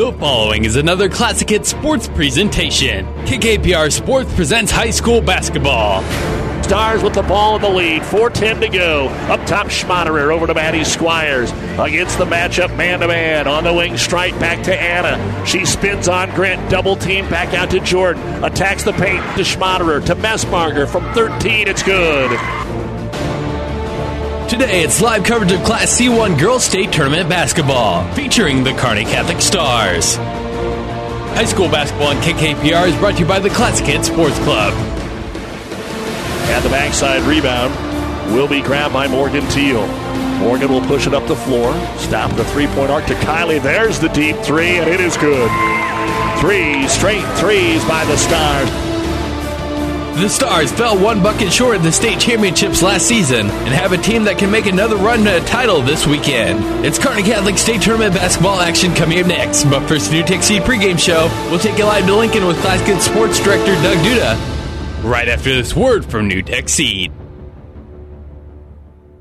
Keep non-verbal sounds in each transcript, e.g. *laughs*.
The following is another Classic Hit Sports presentation. KKPR Sports presents high school basketball. Stars with the ball in the lead. 4.10 to go. Up top, Schmaderer over to Maddie Squires. Against the matchup, man to man. On the wing, strike back to Anna. She spins on Grant. Double team back out to Jordan. Attacks the paint to Schmaderer. To Messbarger from 13. It's good. Today, it's live coverage of Class C1 Girls State Tournament basketball, featuring the Kearney Catholic Stars. High school basketball on KKPR is brought to you by the Classic Hit Sports Club. And the backside rebound will be grabbed by Morgan Teal. Morgan will push it up the floor, stop the three point arc to Kylie. There's the deep three, and it is good. Three straight threes by the Stars. The Stars fell one bucket short of the state championships last season and have a team that can make another run to a title this weekend. It's Kearney Catholic State Tournament basketball action coming up next. But first, NuTech pregame show. We'll take you live to Lincoln with Hit Sports Director Doug Duda right after this word from NuTech Seed.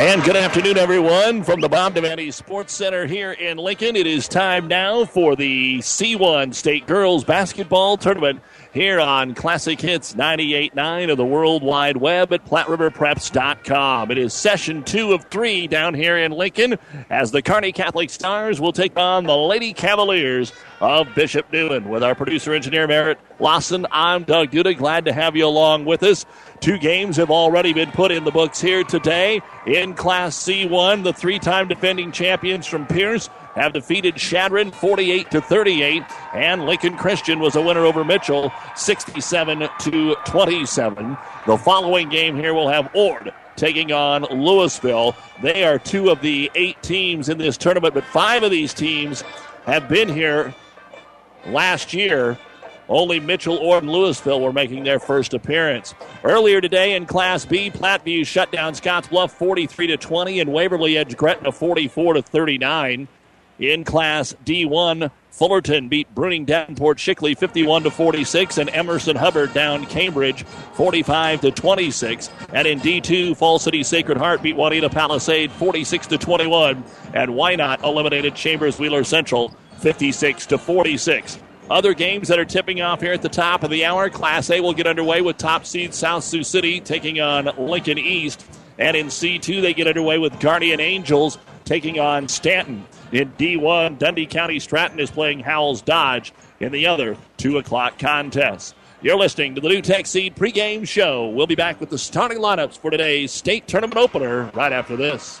And good afternoon, everyone, from the Bob Devaney Sports Center here in Lincoln. It is time now for the C1 State Girls Basketball Tournament here on Classic Hits 98.9 of the World Wide Web at PlatteRiverPreps.com. It is session two of three down here in Lincoln as the Kearney Catholic Stars will take on the Lady Cavaliers of Bishop Neumann. With our producer engineer Merritt Lawson, I'm Doug Duda. Glad to have you along with us. Two games have already been put in the books here today. In Class C1, the three time defending champions from Pierce have defeated Chadron 48 to 38, and Lincoln Christian was a winner over Mitchell 67 to 27. The following game here will have Ord taking on Louisville. They are two of the eight teams in this tournament, but five of these teams have been here last year only Mitchell, Ord, and Louisville were making their first appearance. Earlier today in Class B, Platteview shut down Scottsbluff 43 to 20, and Waverly edged Gretna 44 to 39. In Class D1, Fullerton beat Bruning Davenport Shickley 51 to 46, and Emerson Hubbard down Cambridge 45 to 26. And in D2, Fall City Sacred Heart beat Wauneta-Palisade 46 to 21, and Wynot eliminated Chambers Wheeler Central 56 to 46. Other games that are tipping off here at the top of the hour. Class A will get underway with top seed South Sioux City taking on Lincoln East. And in C2, they get underway with Guardian Angels taking on Stanton. In D1, Dundee County Stratton is playing Howells Dodge in the other 2 o'clock contest. You're listening to the NuTech Seed pregame show. We'll be back with the starting lineups for today's state tournament opener right after this.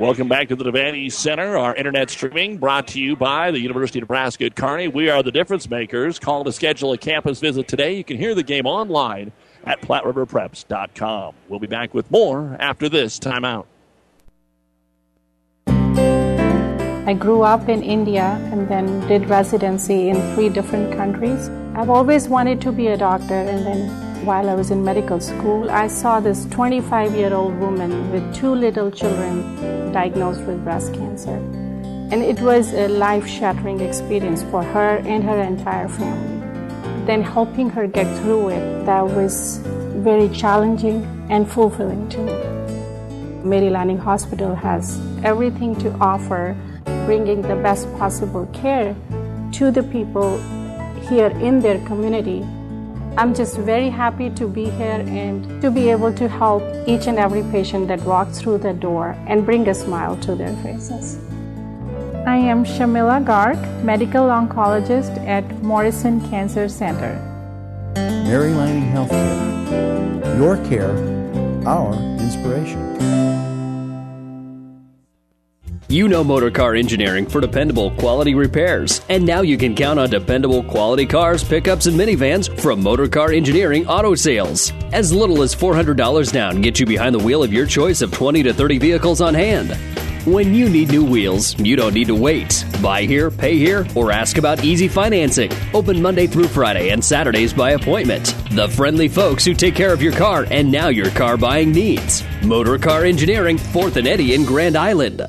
Welcome back to the Devaney Center. Our internet streaming brought to you by the University of Nebraska at Kearney. We are the difference makers. Call to schedule a campus visit today. You can hear the game online at PlatteRiverPreps.com. We'll be back with more after this timeout. I grew up in India and then did residency in three different countries. I've always wanted to be a doctor, and then while I was in medical school, I saw this 25 year old woman with two little children diagnosed with breast cancer. And it was a life shattering experience for her and her entire family. Then helping her get through it, that was very challenging and fulfilling to me. Mary Lanning Hospital has everything to offer, bringing the best possible care to the people here in their community. I'm just very happy to be here and to be able to help each and every patient that walks through the door and bring a smile to their faces. I am Shamila Garg, medical oncologist at Morrison Cancer Center. Mary Lanning Healthcare. Your care, our inspiration. You know Motorcar Engineering for dependable quality repairs. And now you can count on dependable quality cars, pickups, and minivans from Motorcar Engineering Auto Sales. As little as $400 down gets you behind the wheel of your choice of 20 to 30 vehicles on hand. When you need new wheels, you don't need to wait. Buy here, pay here, or ask about easy financing. Open Monday through Friday and Saturdays by appointment. The friendly folks who take care of your car and now your car buying needs. Motor Car Engineering, 4th and Eddy in Grand Island.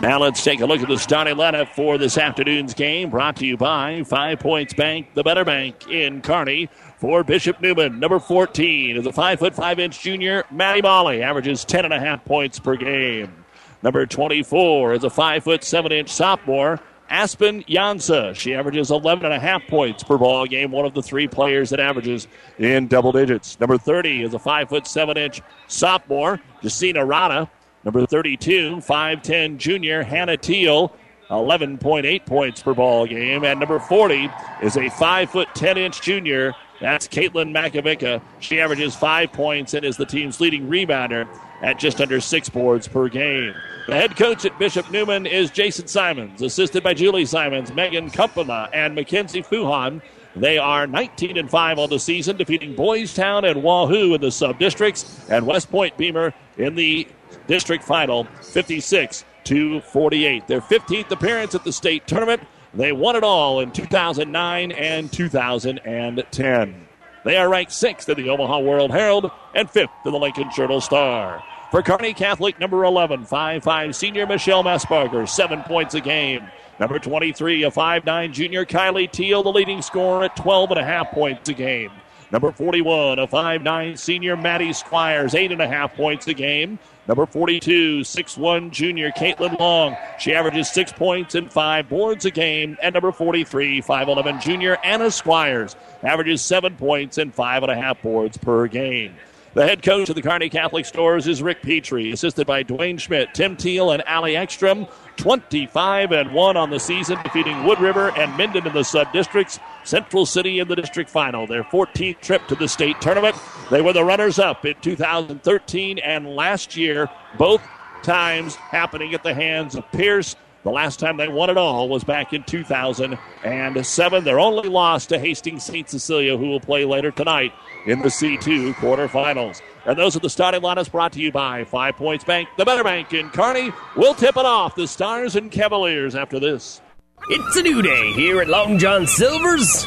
Now let's take a look at the starting lineup for this afternoon's game. Brought to you by Five Points Bank, the Better Bank in Kearney. For Bishop Neumann, number 14 is a five foot five inch junior, Maddie Molly, averages 10 and a half points per game. Number 24 is a 5 foot 7 inch sophomore, Aspen Jansa. She averages 11 and a half points per ball game, one of the three players that averages in double digits. Number 30 is a 5 foot 7 inch sophomore, Jacina Rana. Number 32, 5'10 junior, Hannah Teal. 11.8 points per ball game. And number 40 is a 5 foot 10 inch junior. That's Caitlin Makovica. She averages five points and is the team's leading rebounder at just under six boards per game. The head coach at Bishop Neumann is Jason Simons, assisted by Julie Simons, Megan Kumpana, and Mackenzie Fuhan. They are 19 and 5 on the season, defeating Boys Town and Wahoo in the sub districts, and West Point Beemer in the district final, 56 to 48. Their 15th appearance at the state tournament. They won it all in 2009 and 2010. They are ranked sixth in the Omaha World Herald and fifth in the Lincoln Journal Star. For Kearney Catholic, number 11, 5'5 senior Michelle Messbarger, seven points a game. Number 23, a 5'9 junior Kylie Teal, the leading scorer at 12 and a half points a game. Number 41, a 5'9 senior Maddie Squires, eight and a half points a game. Number 42, 6'1 junior Caitlin Long. She averages six points and five boards a game. And number 43, 5'11 junior Anna Squires averages seven points and five and a half boards per game. The head coach of the Kearney Catholic Stores is Rick Petrie, assisted by Dwayne Schmidt, Tim Teal, and Ali Ekstrom. 25 and 1 on the season, defeating Wood River and Minden in the sub districts. Central City in the district final, their 14th trip to the state tournament. They were the runners up in 2013 and last year, both times happening at the hands of Pierce. The last time they won it all was back in 2007. Their only loss to Hastings St. Cecilia, who will play later tonight in the C2 quarterfinals. And those are the starting lineups brought to you by Five Points Bank, the Better Bank in Kearney. We'll tip it off the Stars and Cavaliers after this. It's a new day here at Long John Silver's.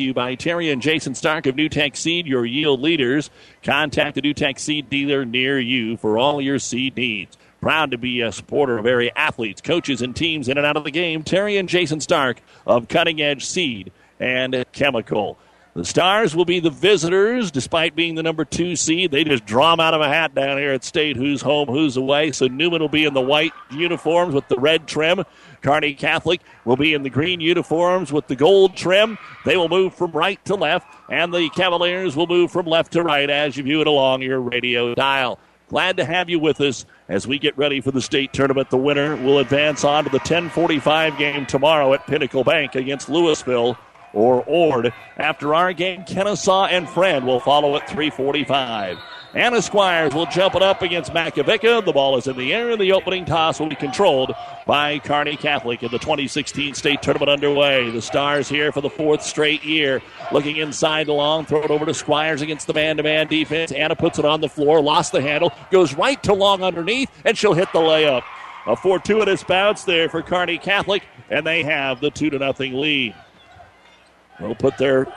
you by Terry and Jason Stark of NuTech Seed, your yield leaders. Contact the NuTech Seed dealer near you for all your seed needs. Proud to be a supporter of area athletes, coaches, and teams in and out of the game. Terry and Jason Stark of Cutting Edge Seed and Chemical. The Stars will be the visitors, despite being the number two seed. They just draw them out of a hat down here at State. Who's home, who's away. So Neumann will be in the white uniforms with the red trim. Kearney Catholic will be in the green uniforms with the gold trim. They will move from right to left, and the Cavaliers will move from left to right as you view it along your radio dial. Glad to have you with us as we get ready for the state tournament. The winner will advance on to the 1045 game tomorrow at Pinnacle Bank against Louisville or Ord. After our game, Kenesaw and Friend will follow at 345. Anna Squires will jump it up against Makovica. The ball is in the air, and the opening toss will be controlled by Kearney Catholic in the 2016 state tournament underway. The Stars here for the fourth straight year. Looking inside the long, throw it over to Squires against the man to man defense. Anna puts it on the floor, lost the handle, goes right to long underneath, and she'll hit the layup. A fortuitous bounce there for Kearney Catholic, and they have the 2 to nothing lead. They'll put their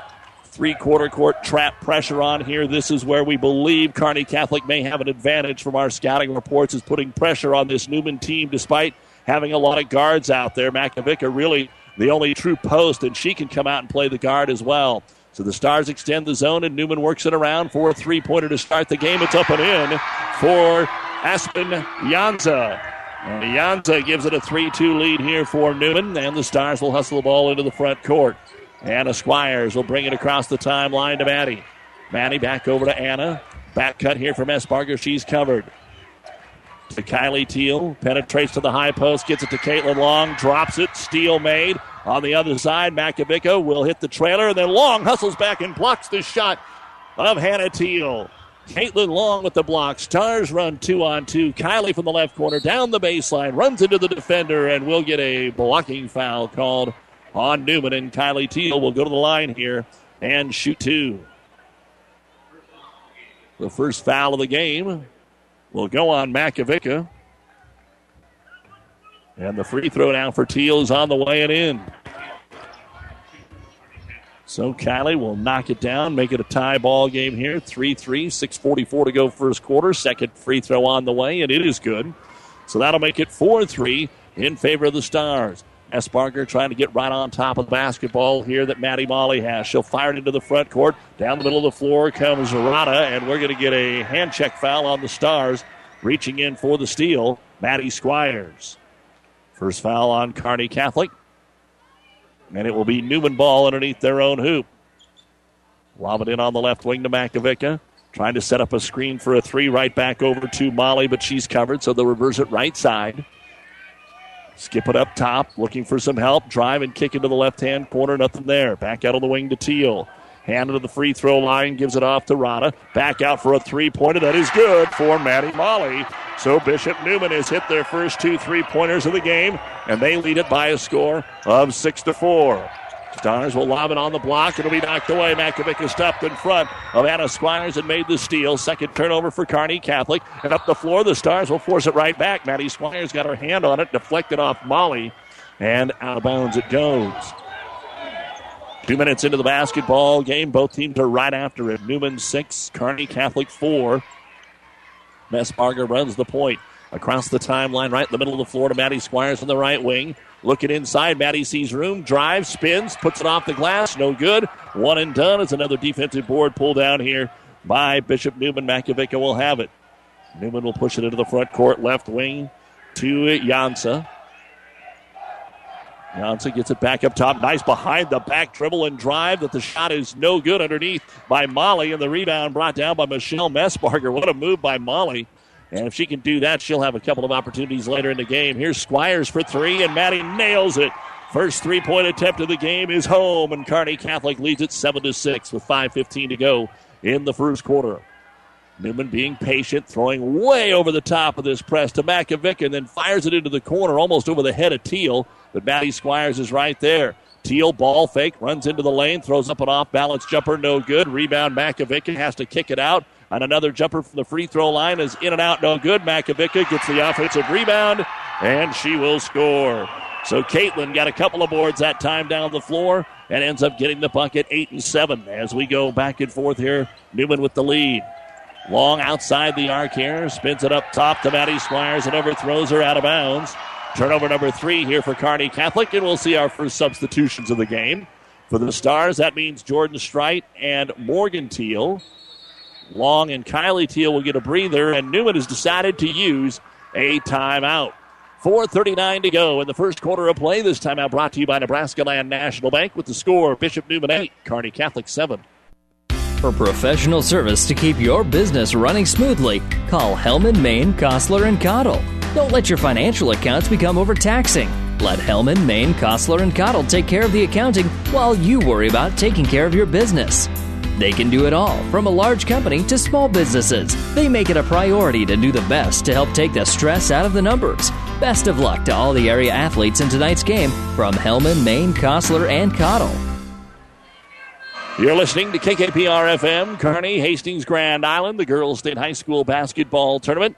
three quarter court trap pressure on here. This is where we believe Kearney Catholic may have an advantage from our scouting reports, is putting pressure on this Neumann team despite having a lot of guards out there. Makovica really the only true post, and she can come out and play the guard as well. So the Stars extend the zone, and Neumann works it around for a three pointer to start the game. It's up and in for Aspen Jansa. And Jansa gives it a 3 2 lead here for Neumann, and the Stars will hustle the ball into the front court. Anna Squires will bring it across the timeline to Maddie. Maddie back over to Anna. Back cut here from Messbarger. She's covered. To Kylie Teal. Penetrates to the high post. Gets it to Caitlin Long. Drops it. Steal made. On the other side, Makovica will hit the trailer. And then Long hustles back and blocks the shot of Hannah Teal. Caitlin Long with the block. Stars run two on two. Kylie from the left corner down the baseline. Runs into the defender and will get a blocking foul called on Neumann, and Kylie Teal will go to the line here and shoot two. The first foul of the game will go on Makovica. And the free throw down for Teal is on the way and in. So Kylie will knock it down, make it a tie ball game here. 3 3, 6.44 to go first quarter. Second free throw on the way, and it is good. So that'll make it 4 3 in favor of the Stars. Messbarger trying to get right on top of the basketball here that Maddie Molly has. She'll fire it into the front court. Down the middle of the floor comes Rada, and we're going to get a hand check foul on the Stars. Reaching in for the steal, Maddie Squires. First foul on Kearney Catholic. And it will be Neumann ball underneath their own hoop. Lob it in on the left wing to Makovica. Trying to set up a screen for a three right back over to Molly, but she's covered, so they'll reverse it right side. Skip it up top, looking for some help. Drive and kick into the left hand corner. Nothing there. Back out on the wing to Teal. Hand to the free throw line, gives it off to Rada. Back out for a three pointer. That is good for Maddie Molly. So Bishop Neumann has hit their first two three pointers of the game, and they lead it by a score of six to four. Stars will lob it on the block. It'll be knocked away. Makovic is stopped in front of Anna Squires and made the steal. Second turnover for Kearney Catholic. And up the floor, the Stars will force it right back. Maddie Squires got her hand on it, deflected off Molly, and out of bounds it goes. Two minutes into the basketball game. Both teams are right after it. Neumann six, Kearney Catholic four. Messbarger runs the point across the timeline, right in the middle of the floor to Maddie Squires on the right wing. Looking inside, Maddie sees room, drives, spins, puts it off the glass. No good. One and done. It's another defensive board pulled down here by Bishop Neumann. Makovica will have it. Neumann will push it into the front court, left wing to Jansa. Jansa gets it back up top. Nice behind the back dribble and drive, that the shot is no good underneath by Molly, and the rebound brought down by Michelle Messbarger. What a move by Molly. And if she can do that, she'll have a couple of opportunities later in the game. Here's Squires for three, and Maddie nails it. First three point attempt of the game is home, and Kearney Catholic leads it 7 to 6 with 5.15 to go in the first quarter. Neumann being patient, throwing way over the top of this press to Makovic, and then fires it into the corner almost over the head of Teal. But Maddie Squires is right there. Teal ball fake, runs into the lane, throws up an off balance jumper, no good. Rebound, Makovic has to kick it out. And another jumper from the free throw line is in and out, no good. Makovica gets the offensive rebound, and she will score. So Caitlin got a couple of boards that time down the floor and ends up getting the bucket eight and seven as we go back and forth here. Neumann with the lead. Long outside the arc here, spins it up top to Maddie Squires and overthrows her out of bounds. Turnover number three here for Kearney Catholic, and we'll see our first substitutions of the game. For the Stars, that means Jordan Strite and Morgan Teal. Long and Kylie Teal will get a breather, and Neumann has decided to use a timeout. 4.39 to go in the first quarter of play. This timeout brought to you by Nebraska Land National Bank with the score Bishop Neumann 8, Kearney Catholic 7. For professional service to keep your business running smoothly, call Hellman, Maine, Kostler, and Cottle. Don't let your financial accounts become overtaxing. Let Hellman, Maine, Kostler, and Cottle take care of the accounting while you worry about taking care of your business. They can do it all, from a large company to small businesses. They make it a priority to do the best to help take the stress out of the numbers. Best of luck to all the area athletes in tonight's game from Hellman, Maine, Kostler, and Cottle. You're listening to KKPR FM, Kearney, Hastings, Grand Island, the Girls State High School basketball tournament.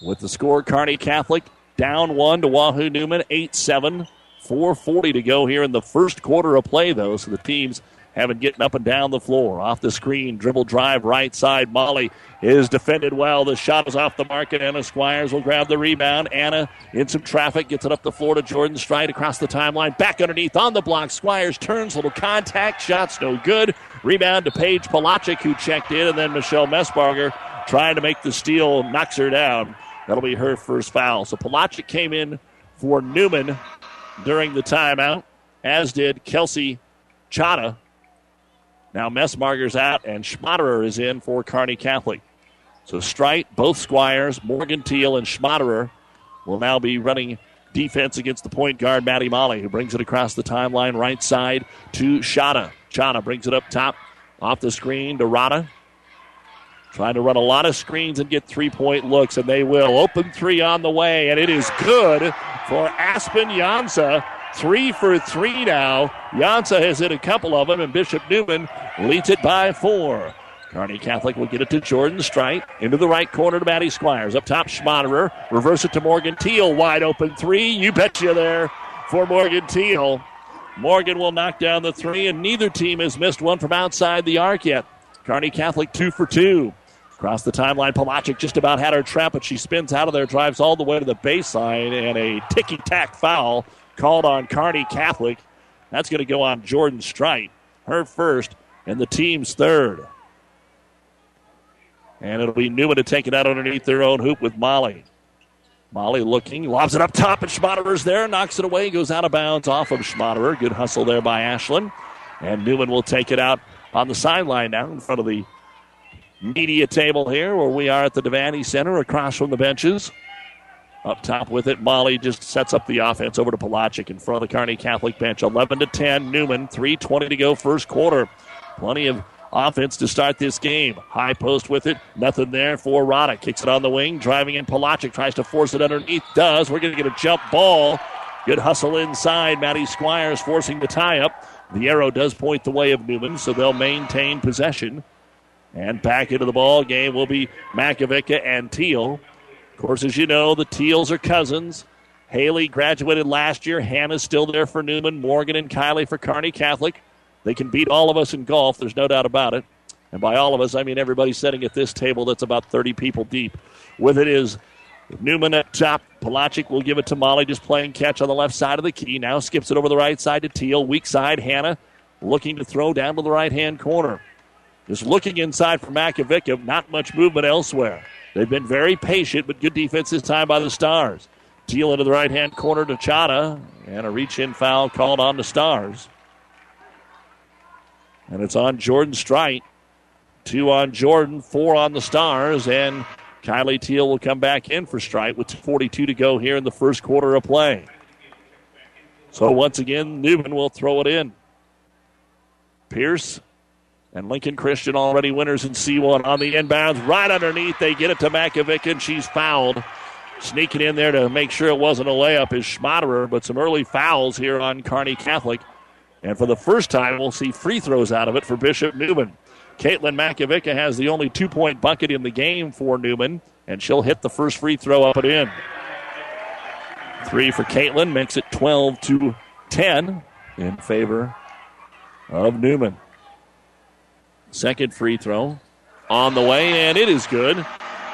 With the score, Kearney Catholic down one to Wahoo Neumann, 8 7. 4.40 to go here in the first quarter of play, though, so the teams having getting up and down the floor. Off the screen, dribble drive right side. Molly is defended well. The shot is off the mark, and Anna Squires will grab the rebound. Anna in some traffic gets it up the floor to Jordan Strite across the timeline. Back underneath on the block. Squires turns, little contact. Shots no good. Rebound to Paige Pelagic, who checked in, and then Michelle Messbarger trying to make the steal, knocks her down. That'll be her first foul. So Pelagic came in for Neumann during the timeout, as did Kelsey Chata. Now Messbarger's out, and Schmaderer is in for Kearney Catholic. So Strite, both Squires, Morgan Teal, and Schmaderer will now be running defense against the point guard, Maddie Molly, who brings it across the timeline right side to Shada. Chana brings it up top off the screen to Rada. Trying to run a lot of screens and get three point looks, and they will. Open three on the way, and it is good for Aspen Jansa. Three for three now. Jansa has hit a couple of them, and Bishop Neumann leads it by four. Kearney Catholic will get it to Jordan Strite. Into the right corner to Maddie Squires. Up top, Schmaderer. Reverse it to Morgan Teal. Wide open three. You betcha there for Morgan Teal. Morgan will knock down the three, and neither team has missed one from outside the arc yet. Kearney Catholic two for two. Across the timeline, Pelagic just about had her trap, but she spins out of there, drives all the way to the baseline, and a ticky tack foul called on Kearney Catholic. That's going to go on Jordan Strite, her first, and the team's third. And it'll be Neumann to take it out underneath their own hoop with Molly. Molly looking, lobs it up top, and Schmaderer's there, knocks it away, goes out of bounds off of Schmaderer. Good hustle there by Ashland. And Neumann will take it out on the sideline now in front of the media table here where we are at the Devaney Center across from the benches. Up top with it, Molly just sets up the offense over to Pelagic in front of the Kearney Catholic bench. 11 to 10, Neumann, 3.20 to go, first quarter. Plenty of offense to start this game. High post with it, nothing there for Rada. Kicks it on the wing, driving in. Pelagic tries to force it underneath, does. We're going to get a jump ball. Good hustle inside. Maddie Squires forcing the tie up. The arrow does point the way of Neumann, so they'll maintain possession. And back into the ball game will be Makovica and Teal. Of course, as you know, the Teals are cousins. Haley graduated last year. Hannah's still there for Neumann. Morgan and Kylie for Kearney Catholic. They can beat all of us in golf. There's no doubt about it. And by all of us, I mean everybody sitting at this table that's about 30 people deep. With it is Neumann at top. Pelagic will give it to Molly, just playing catch on the left side of the key. Now skips it over the right side to Teal. Weak side, Hannah looking to throw down to the right hand corner. Just looking inside for Makovic. Not much movement elsewhere. They've been very patient, but good defense this time by the Stars. Teal into the right hand corner to Chata, and a reach in foul called on the Stars. And it's on Jordan Strite. Two on Jordan, four on the Stars, and Kylie Teal will come back in for Strite with 42 to go here in the first quarter of play. So once again, Neumann will throw it in. Pierce and Lincoln Christian already winners in C1 on the inbounds. Right underneath, they get it to Makovic, and she's fouled. Sneaking in there to make sure it wasn't a layup is Schmaderer, but some early fouls here on Kearney Catholic. And for the first time, we'll see free throws out of it for Bishop Neumann. Caitlin Makovica has the only two point bucket in the game for Neumann, and she'll hit the first free throw up and in. Three for Caitlin makes it 12 to 10 in favor of Neumann. Second free throw on the way, and it is good.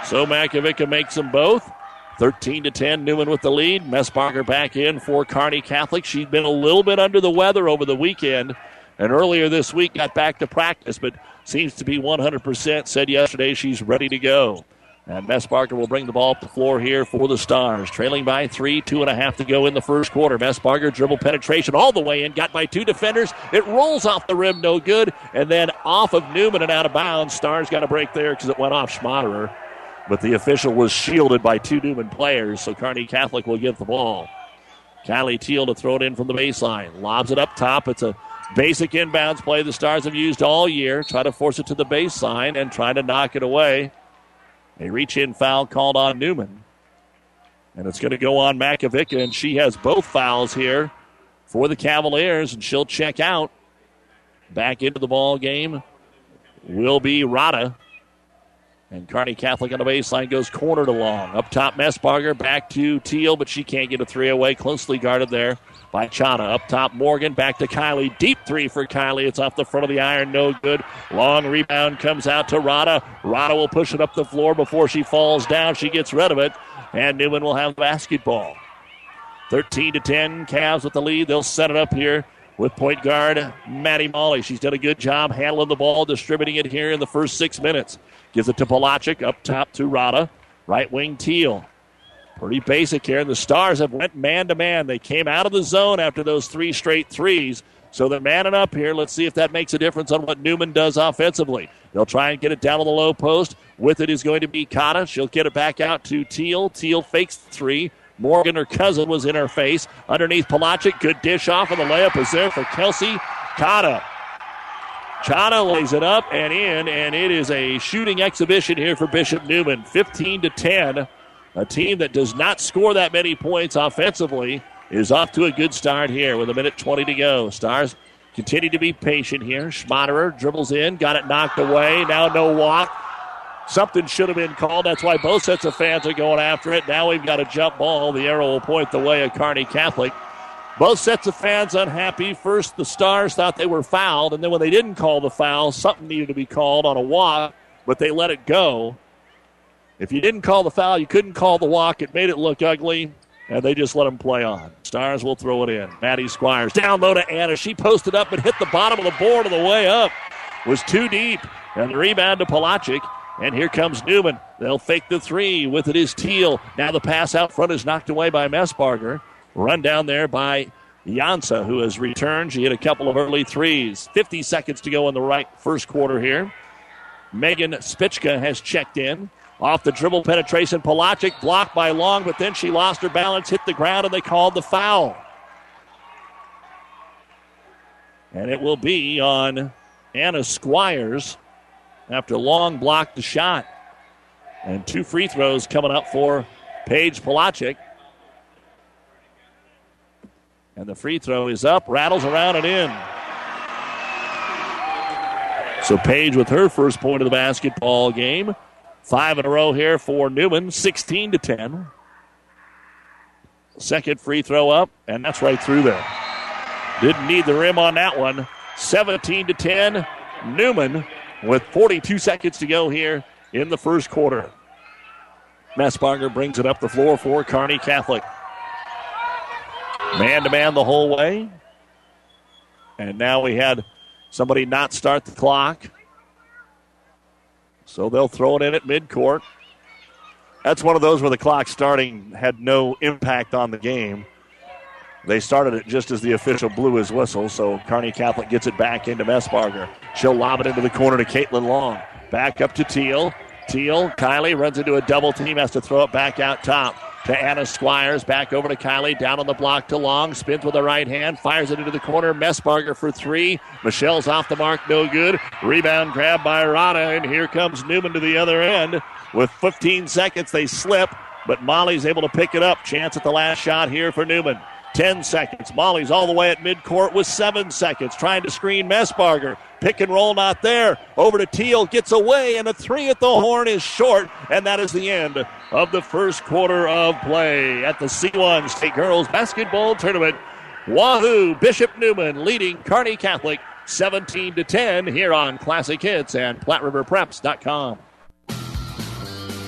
So Makovica makes them both. 13 to 10, Neumann with the lead. Messbarger back in for Kearney Catholic. She'd been a little bit under the weather over the weekend, and earlier this week got back to practice, but seems to be 100%. Said yesterday she's ready to go. And Messbarger will bring the ball up the floor here for the Stars. Trailing by three, two and a half to go in the first quarter. Messbarger dribble penetration all the way in, got by two defenders. It rolls off the rim, no good. And then off of Neumann and out of bounds. Stars got a break there because it went off Schmaderer. But the official was shielded by two Neumann players, so Kearney Catholic will give the ball. Kylie Teal to throw it in from the baseline. Lobs it up top. It's a basic inbounds play the Stars have used all year. Try to force it to the baseline and try to knock it away. A reach in foul called on Neumann. And it's going to go on Makovica, and she has both fouls here for the Cavaliers, and she'll check out. Back into the ball game will be Rada. And Kearney Catholic on the baseline goes cornered along. Up top, Messbarger back to Teal, but she can't get a three away. Closely guarded there by Chana. Up top, Morgan back to Kylie. Deep three for Kylie. It's off the front of the iron. No good. Long rebound comes out to Rada. Rada will push it up the floor before she falls down. She gets rid of it. And Neumann will have the basketball. 13 to 10. Cavs with the lead. They'll set it up here with point guard Maddie Molly. She's done a good job handling the ball, distributing it here in the first six minutes. Gives it to Pelagic up top to Rada. Right wing Teal. Pretty basic here. And the Stars have went man to man. They came out of the zone after those three straight threes. So they're manning up here. Let's see if that makes a difference on what Neumann does offensively. They'll try and get it down on the low post. With it is going to be Kata. She'll get it back out to Teal. Teal fakes three. Morgan, her cousin, was in her face. Underneath Pelagic. Good dish off, and the layup is there for Kelsey Kata. Chana lays it up and in, and it is a shooting exhibition here for Bishop Neumann. 15 to 10. A team that does not score that many points offensively is off to a good start here with a minute 20 to go. Stars continue to be patient here. Schmaderer dribbles in, got it knocked away. Now no walk. Something should have been called. That's why both sets of fans are going after it. Now we've got a jump ball. The arrow will point the way of Kearney Catholic. Both sets of fans unhappy. First, the Stars thought they were fouled, and then when they didn't call the foul, something needed to be called on a walk, but they let it go. If you didn't call the foul, you couldn't call the walk. It made it look ugly, and they just let them play on. Stars will throw it in. Maddie Squires down low to Anna. She posted up and hit the bottom of the board on the way up. Was too deep, and the rebound to Pelagic. And here comes Neumann. They'll fake the three. With it is Teal. Now the pass out front is knocked away by Messbarger. Run down there by Jansa, who has returned. She hit a couple of early threes. 50 seconds to go in the right first quarter here. Megan Spichka has checked in. Off the dribble penetration, Pelagic blocked by Long, but then she lost her balance, hit the ground, and they called the foul. And it will be on Anna Squires after Long blocked the shot. And two free throws coming up for Paige Pelagic. And the free throw is up, rattles around and in. So Paige with her first point of the basketball game. Five in a row here for Neumann, 16 to 10. Second free throw up, and that's right through there. Didn't need the rim on that one. 17 to 10. Neumann with 42 seconds to go here in the first quarter. Messbarger brings it up the floor for Kearney Catholic. Man to man the whole way. And now we had somebody not start the clock. So they'll throw it in at midcourt. That's one of those where the clock starting had no impact on the game. They started it just as the official blew his whistle, so Kearney Catholic gets it back into Messbarger. She'll lob it into the corner to Caitlin Long. Back up to Teal. Teal, Kylie runs into a double team, has to throw it back out top to Anna Squires. Back over to Kylie. Down on the block to Long. Spins with the right hand. Fires it into the corner. Messbarger for three. Michelle's off the mark. No good. Rebound grab by Rada. And here comes Neumann to the other end. With 15 seconds, they slip. But Molly's able to pick it up. Chance at the last shot here for Neumann. 10 seconds. Molly's all the way at midcourt with 7 seconds. Trying to screen Messbarger. Pick and roll not there. Over to Teal. Gets away, and a three at the horn is short. And that is the end of the first quarter of play at the C1 State Girls Basketball Tournament. Wahoo! Bishop Neumann leading Kearney Catholic 17 to 10 here on Classic Hits and PlatteRiverPreps.com.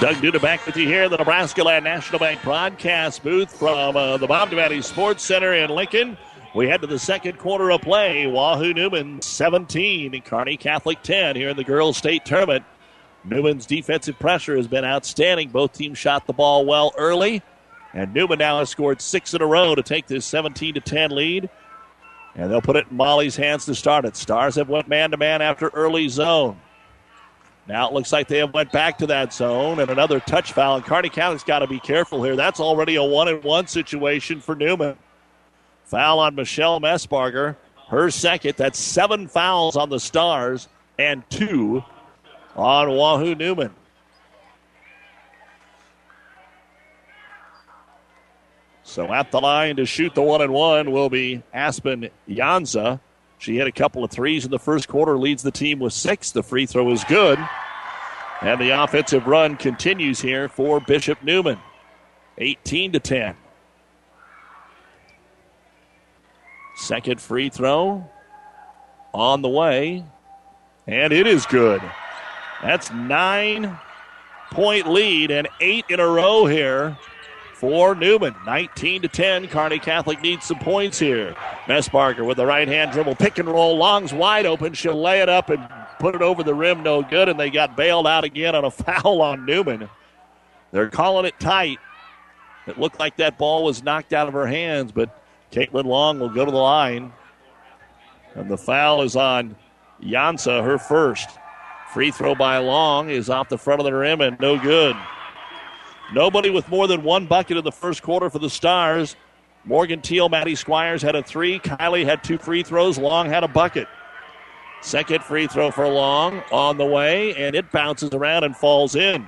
Doug Duda back with you here in the Nebraska Land National Bank broadcast booth from uh, the Bob Devaney Sports Center in Lincoln. We head to the second quarter of play. Wahoo Neumann 17 and Kearney Catholic 10 here in the girls' state tournament. Neumann's defensive pressure has been outstanding. Both teams shot the ball well early, and Neumann now has scored six in a row to take this 17 to 10 lead. And they'll put it in Molly's hands to start it. Stars have went man to man after early zone. Now it looks like they have went back to that zone and another touch foul. And Kearney Catholic's got to be careful here. That's already a one and one situation for Neumann. Foul on Michelle Messbarger. Her second. That's seven fouls on the Stars and two on Wahoo Neumann. So at the line to shoot the one and one will be Aspen Jansa. She hit a couple of threes in the first quarter, leads the team with six. The free throw is good. And the offensive run continues here for Bishop Neumann. 18 to 10. Second free throw on the way. And it is good. That's nine point lead and eight in a row here for Neumann. 19 to 10. Kearney Catholic needs some points here. Messbarger with the right hand dribble, pick and roll. Long's wide open. She'll lay it up and put it over the rim. No good. And they got bailed out again on a *laughs* foul on Neumann. They're calling it tight. It looked like that ball was knocked out of her hands, but Caitlin Long will go to the line. And the foul is on Jansa, her first. Free throw by Long is off the front of the rim and no good. Nobody with more than one bucket in the first quarter for the Stars. Morgan Teal, Maddie Squires had a three. Kylie had two free throws. Long had a bucket. Second free throw for Long on the way, and it bounces around and falls in.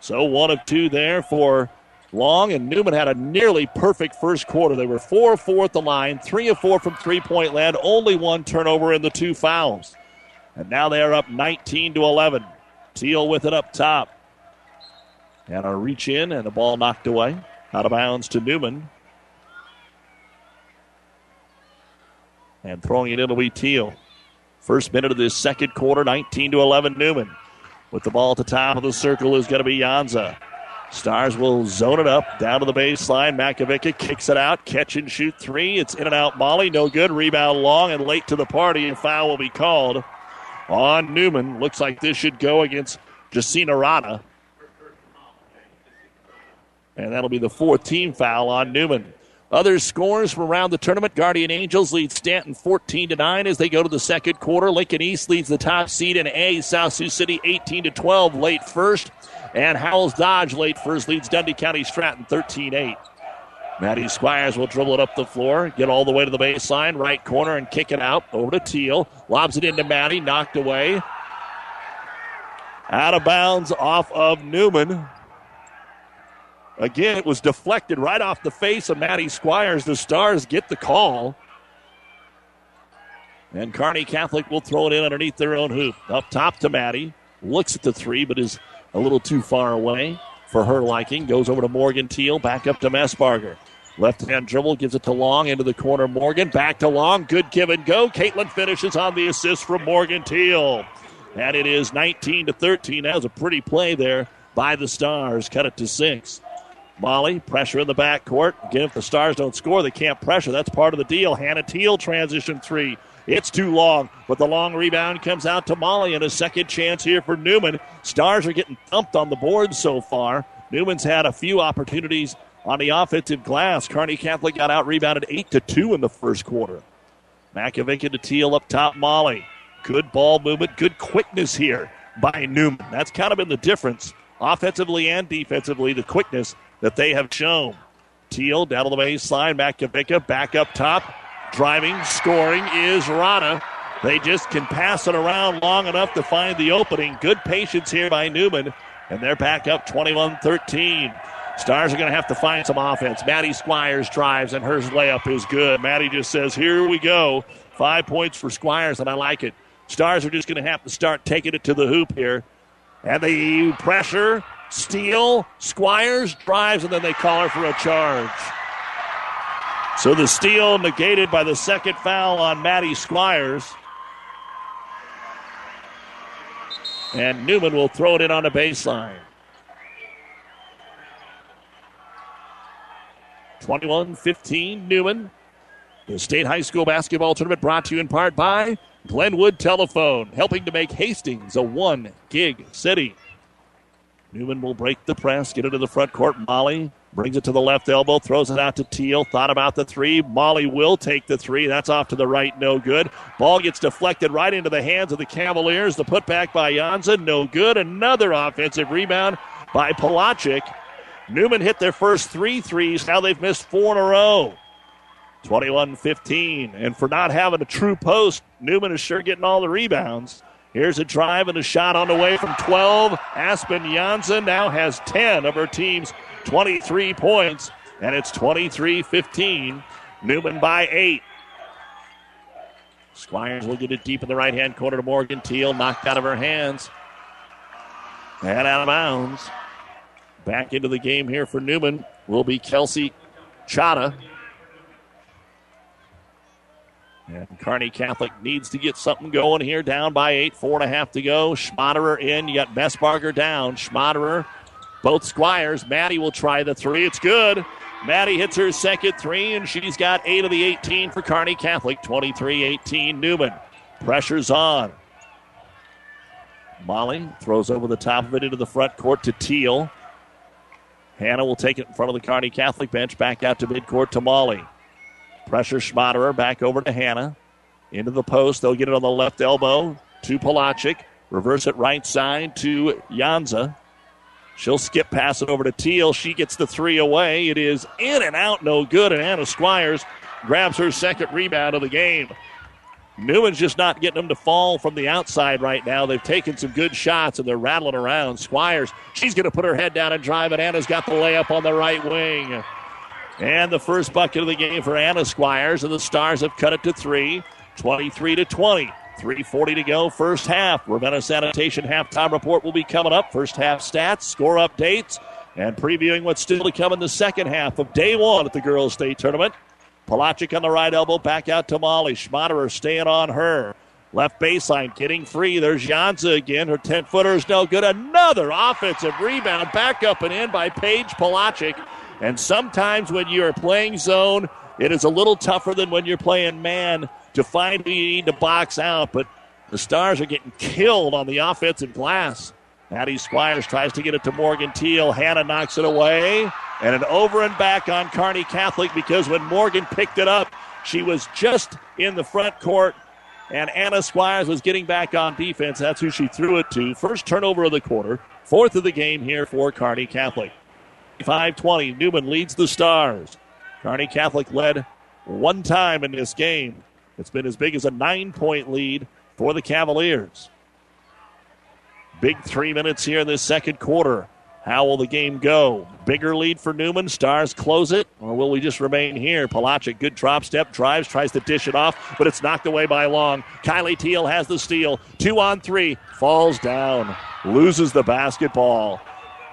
So one of two there for Long, and Neumann had a nearly perfect first quarter. They were 4 of 4 at the line, 3 of 4 from three point land, only one turnover in the two fouls. And now they are up 19 to 11. Teal with it up top. And a reach in and the ball knocked away. Out of bounds to Neumann. And throwing it in will be Teal. First minute of this second quarter, 19 to 11 Neumann. With the ball at the top of the circle is going to be Jansa. Stars will zone it up down to the baseline. Makovica kicks it out. Catch and shoot three. It's in and out. Molly, no good. Rebound long and late to the party, and foul will be called on Neumann. Looks like this should go against Jacina Rada. And that'll be the fourth team foul on Neumann. Other scores from around the tournament: Guardian Angels lead Stanton 14 to 9 as they go to the second quarter. Lincoln East leads the top seed in A. South Sioux City 18 to 12 late first, and Howells Dodge late first leads Dundee County Stratton 13-8. Maddie Squires will dribble it up the floor, get all the way to the baseline, right corner, and kick it out over to Teal. Lobs it into Maddie, knocked away. Out of bounds off of Neumann. Again, it was deflected right off the face of Maddie Squires. The Stars get the call. And Kearney Catholic will throw it in underneath their own hoop. Up top to Maddie. Looks at the three, but is a little too far away for her liking. Goes over to Morgan Teal. Back up to Messbarger. Left hand dribble gives it to Long into the corner. Morgan back to Long. Good give and go. Caitlin finishes on the assist from Morgan Teal. And it is 19 to 13. That was a pretty play there by the Stars. Cut it to six. Molly, pressure in the backcourt. Again, if the Stars don't score, they can't pressure. That's part of the deal. Hannah Teal transition three. It's too long, but the long rebound comes out to Molly and a second chance here for Neumann. Stars are getting thumped on the board so far. Neumann's had a few opportunities on the offensive glass. Kearney Catholic got out rebounded 8 to 2 in the first quarter. Makovic to Teal up top, Molly. Good ball movement, good quickness here by Neumann. That's kind of been the difference offensively and defensively. The quickness that they have shown. Teal down to the baseline. Makovica back up top. Driving, scoring is Rana. They just can pass it around long enough to find the opening. Good patience here by Neumann. And they're back up 21 13. Stars are going to have to find some offense. Maddie Squires drives, and her layup is good. Maddie just says, Here we go. Five points for Squires, and I like it. Stars are just going to have to start taking it to the hoop here. And the pressure, steal, Squires drives, and then they call her for a charge. So the steal negated by the second foul on Maddie Squires. And Neumann will throw it in on the baseline. 21 15, Neumann. The state high school basketball tournament brought to you in part by Glenwood Telephone, helping to make Hastings a one gig city. Neumann will break the press, get into the front court. Molly brings it to the left elbow, throws it out to Teal. Thought about the three. Molly will take the three. That's off to the right, no good. Ball gets deflected right into the hands of the Cavaliers. The putback by Jansa, no good. Another offensive rebound by Pelagic. Neumann hit their first three threes. Now they've missed four in a row. 21 15. And for not having a true post, Neumann is sure getting all the rebounds. Here's a drive and a shot on the way from 12. Aspen Jansa now has 10 of her team's 23 points, and it's 23 15. Neumann by 8. Squires will get it deep in the right hand corner to Morgan Teal, knocked out of her hands. And out of bounds. Back into the game here for Neumann will be Kelsey Chata. And Kearney Catholic needs to get something going here, down by eight, four and a half to go. Schmaderer in. You got Messbarger down. Schmaderer, both Squires. Maddie will try the three. It's good. Maddie hits her second three, and she's got eight of the 18 for Kearney Catholic. 23 18 Neumann. Pressure's on. Molly throws over the top of it into the front court to Teal. Hannah will take it in front of the Kearney Catholic bench, back out to midcourt to Molly. Pressure Schmaderer back over to Hannah. Into the post. They'll get it on the left elbow to Pelagic. Reverse it right side to Jansa. She'll skip pass it over to Teal. She gets the three away. It is in and out, no good. And Anna Squires grabs her second rebound of the game. Neumann's just not getting them to fall from the outside right now. They've taken some good shots and they're rattling around. Squires, she's going to put her head down and drive, and Anna's got the layup on the right wing. And the first bucket of the game for Anna Squires, and the Stars have cut it to three, 23 to 20. 3.40 to go, first half. Ravenna Sanitation halftime report will be coming up. First half stats, score updates, and previewing what's still to come in the second half of day one at the Girls State Tournament. Pelagic on the right elbow, back out to Molly. Schmaderer staying on her. Left baseline, getting free. There's Jansa again. Her 10 footer is no good. Another offensive rebound, back up and in by Paige Pelagic. And sometimes when you're playing zone, it is a little tougher than when you're playing man to find who you need to box out. But the Stars are getting killed on the offensive glass. Maddie Squires tries to get it to Morgan Teal. Hannah knocks it away. And an over and back on Kearney Catholic because when Morgan picked it up, she was just in the front court. And Anna Squires was getting back on defense. That's who she threw it to. First turnover of the quarter. Fourth of the game here for Kearney Catholic. 520. Neumann leads the Stars. Kearney Catholic led one time in this game. It's been as big as a nine point lead for the Cavaliers. Big three minutes here in this second quarter. How will the game go? Bigger lead for Neumann. Stars close it, or will we just remain here? Pelagic, good drop step, drives, tries to dish it off, but it's knocked away by Long. Kylie Teal has the steal. Two on three, falls down, loses the basketball.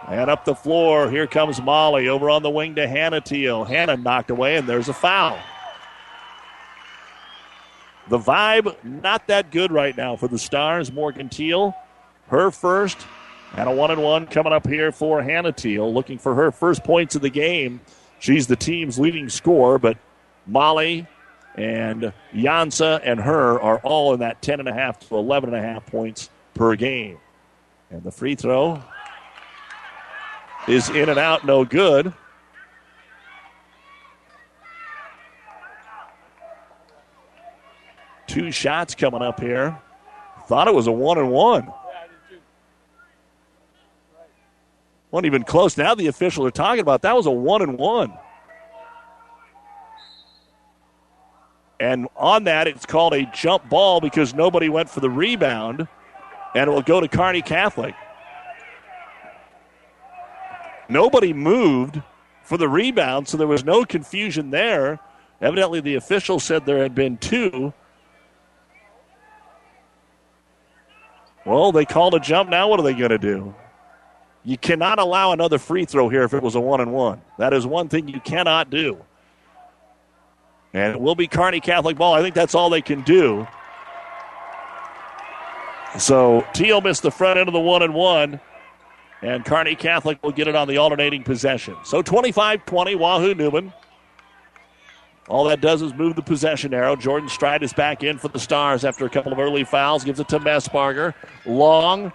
And up the floor, here comes Molly over on the wing to Hannah Teal. Hannah knocked away, and there's a foul. The vibe, not that good right now for the Stars. Morgan Teal, her first, and a one and one coming up here for Hannah Teal, looking for her first points of the game. She's the team's leading scorer, but Molly and Jansa and her are all in that 10.5 to 11.5 points per game. And the free throw is in and out, no good. Two shots coming up here. Thought it was a one and one. wasn't even close. Now the officials are talking about that was a one and one. And on that, it's called a jump ball because nobody went for the rebound, and it will go to Kearney Catholic. Nobody moved for the rebound, so there was no confusion there. Evidently, the official said there had been two. Well, they called a jump. Now, what are they going to do? You cannot allow another free throw here if it was a one and one. That is one thing you cannot do. And it will be Kearney Catholic ball. I think that's all they can do. So Teal missed the front end of the one and one. And Kearney Catholic will get it on the alternating possession. So 25 20, Wahoo Neumann. All that does is move the possession arrow. Jordan Strite is back in for the Stars after a couple of early fouls. Gives it to Messbarger. Long.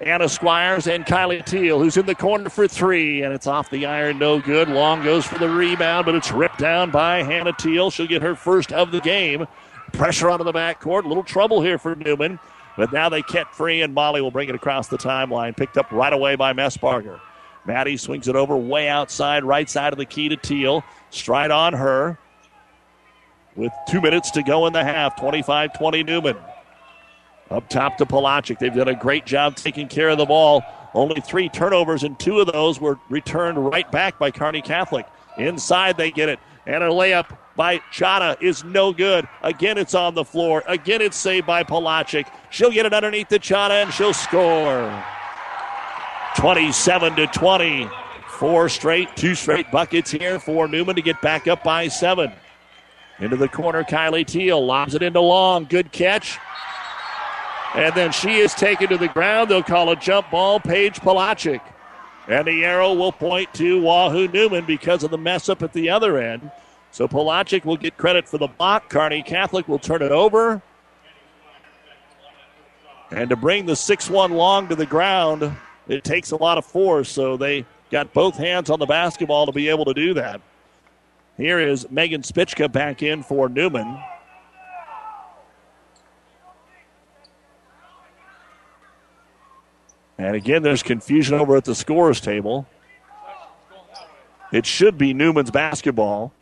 Anna Squires and Kylie Teal, who's in the corner for three, and it's off the iron, no good. Long goes for the rebound, but it's ripped down by Hannah Teal. She'll get her first of the game. Pressure onto the backcourt. A little trouble here for Neumann. But now they kept free, and Molly will bring it across the timeline. Picked up right away by Messbarger. Maddie swings it over way outside, right side of the key to Teal. Strite on her. With two minutes to go in the half, 25 20 Neumann. Up top to Pelagic. They've done a great job taking care of the ball. Only three turnovers, and two of those were returned right back by Kearney Catholic. Inside, they get it. And a layup by Chata is no good. Again, it's on the floor. Again, it's saved by Pelagic. She'll get it underneath the Chata and she'll score. 27 to 20. Four straight, two straight buckets here for Neumann to get back up by seven. Into the corner, Kylie Teal lobs it into Long. Good catch. And then she is taken to the ground. They'll call a jump ball, Paige Pelagic. And the arrow will point to Wahoo Neumann because of the mess up at the other end. So Pelagic will get credit for the block. Kearney Catholic will turn it over. And to bring the 6 1 long to the ground, it takes a lot of force. So they got both hands on the basketball to be able to do that. Here is Megan Spichka back in for Neumann. And again, there's confusion over at the scores table. It should be Neumann's basketball,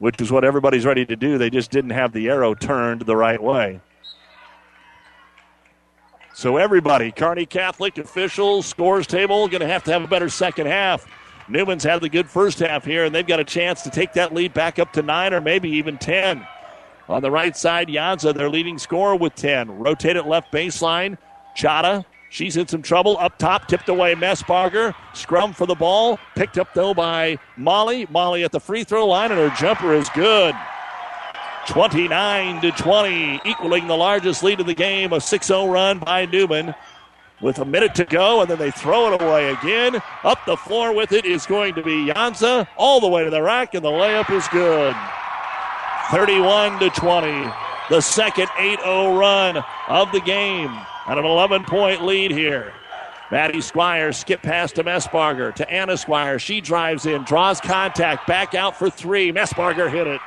which is what everybody's ready to do. They just didn't have the arrow turned the right way. So everybody, Kearney Catholic officials, scores table, going to have to have a better second half. Neumann's had the good first half here, and they've got a chance to take that lead back up to nine or maybe even ten. On the right side, Jansa, their leading scorer with 10. Rotate it left baseline. Chata, she's in some trouble. Up top, tipped away Messbarger. Scrum for the ball. Picked up, though, by Molly. Molly at the free throw line, and her jumper is good. 29 to 20, equaling the largest lead of the game. A 6 0 run by Neumann with a minute to go, and then they throw it away again. Up the floor with it is going to be Jansa, all the way to the rack, and the layup is good. 31 to 20, the second 8 0 run of the game, and an 11 point lead here. Maddie Squires skip past to Messbarger to Anna Squires. She drives in, draws contact, back out for three. Messbarger hit it.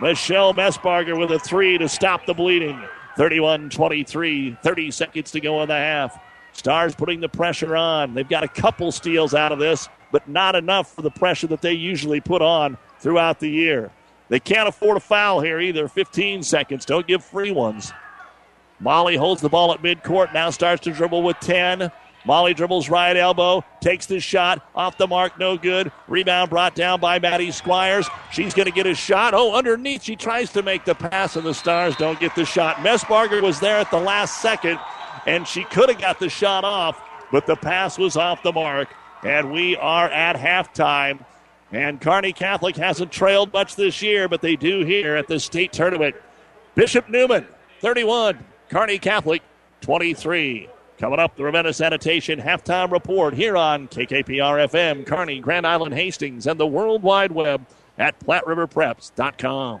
Michelle Messbarger with a three to stop the bleeding. 31 23, 30 seconds to go in the half. Stars putting the pressure on. They've got a couple steals out of this, but not enough for the pressure that they usually put on throughout the year. They can't afford a foul here either. 15 seconds. Don't give free ones. Molly holds the ball at midcourt. Now starts to dribble with 10. Molly dribbles right elbow, takes the shot off the mark, no good. Rebound brought down by Maddie Squires. She's going to get a shot. Oh, underneath, she tries to make the pass, and the Stars don't get the shot. Messbarger was there at the last second, and she could have got the shot off, but the pass was off the mark. And we are at halftime. And Kearney Catholic hasn't trailed much this year, but they do here at the state tournament. Bishop Neumann, 31. Kearney Catholic, 23. Coming up, the Ravenna Sanitation halftime report here on KKPR FM, Kearney, Grand Island, Hastings, and the World Wide Web at PlatteRiverPreps.com.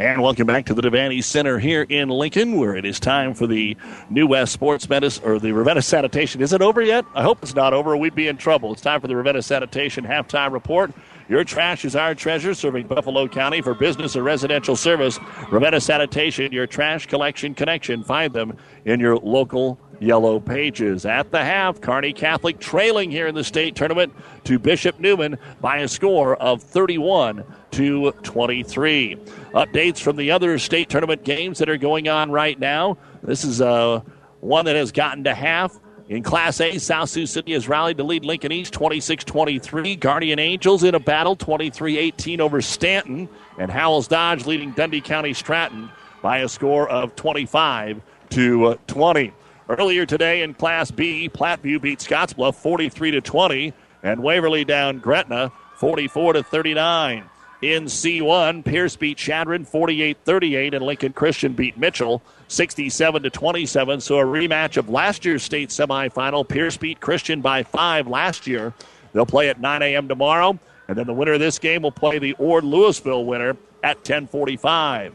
And welcome back to the Devaney Center here in Lincoln, where it is time for the New West Sports Medicine or the Ravenna Sanitation. Is it over yet? I hope it's not over. We'd be in trouble. It's time for the Ravenna Sanitation halftime report. Your trash is our treasure, serving Buffalo County for business or residential service. Ravenna Sanitation, your trash collection connection. Find them in your local yellow pages. At the half, Kearney Catholic trailing here in the state tournament to Bishop Neumann by a score of 31 to 23. Updates from the other state tournament games that are going on right now. This is uh, one that has gotten to half. In Class A, South Sioux City has rallied to lead Lincoln East 26 23. Guardian Angels in a battle 23 18 over Stanton. And Howells Dodge leading Dundy County Stratton by a score of 25 to 20. Earlier today in Class B, Platteview beat Scottsbluff 43 to 20, and Waverly down Gretna 44 to 39. In C1, Pierce beat Chadron 48-38, and Lincoln Christian beat Mitchell 67 to 27. So a rematch of last year's state semifinal. Pierce beat Christian by five last year. They'll play at 9 a.m. tomorrow, and then the winner of this game will play the Ord Louisville winner at 10:45.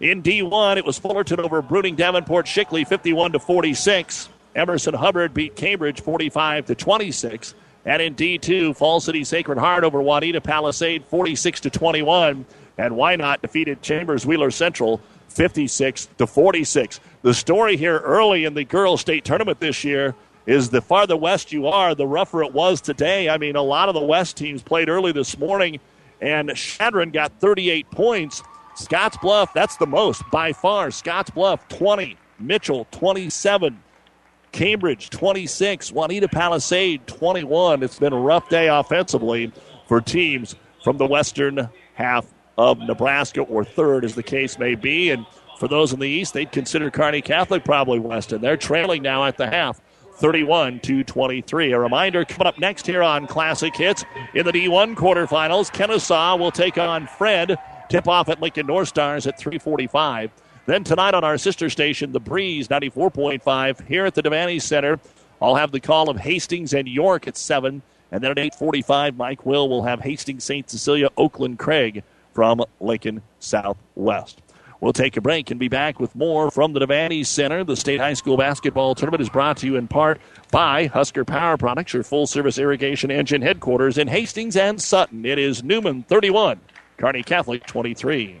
In D1, it was Fullerton over Bruning Davenport Shickley 51 to 46. Emerson Hubbard beat Cambridge 45 to 26. And in D2, Fall City Sacred Heart over Wauneta-Palisade 46 to 21. And Wynot defeated Chambers Wheeler Central 56 to 46. The story here early in the girls' state tournament this year is the farther west you are, the rougher it was today. I mean, a lot of the West teams played early this morning, and Chadron got 38 points. Scotts Bluff, that's the most by far. Scotts Bluff 20, Mitchell 27, Cambridge 26, Wauneta-Palisade 21. It's been a rough day offensively for teams from the western half of Nebraska, or third, as the case may be. And for those in the east, they'd consider Kearney Catholic probably Weston. They're trailing now at the half. 31 to 23. A reminder coming up next here on Classic Hits in the D1 quarterfinals. Kenesaw will take on Fred. Tip off at Lincoln North Stars at 345. Then tonight on our sister station, The Breeze 94.5 here at the Devaney Center. I'll have the call of Hastings and York at 7. And then at 845, Mike Will will have Hastings St. Cecilia, Oakland Craig from Lincoln Southwest. We'll take a break and be back with more from the Devaney Center. The State High School Basketball Tournament is brought to you in part by Husker Power Products, your full service irrigation engine headquarters in Hastings and Sutton. It is Neumann 31, Kearney Catholic 23.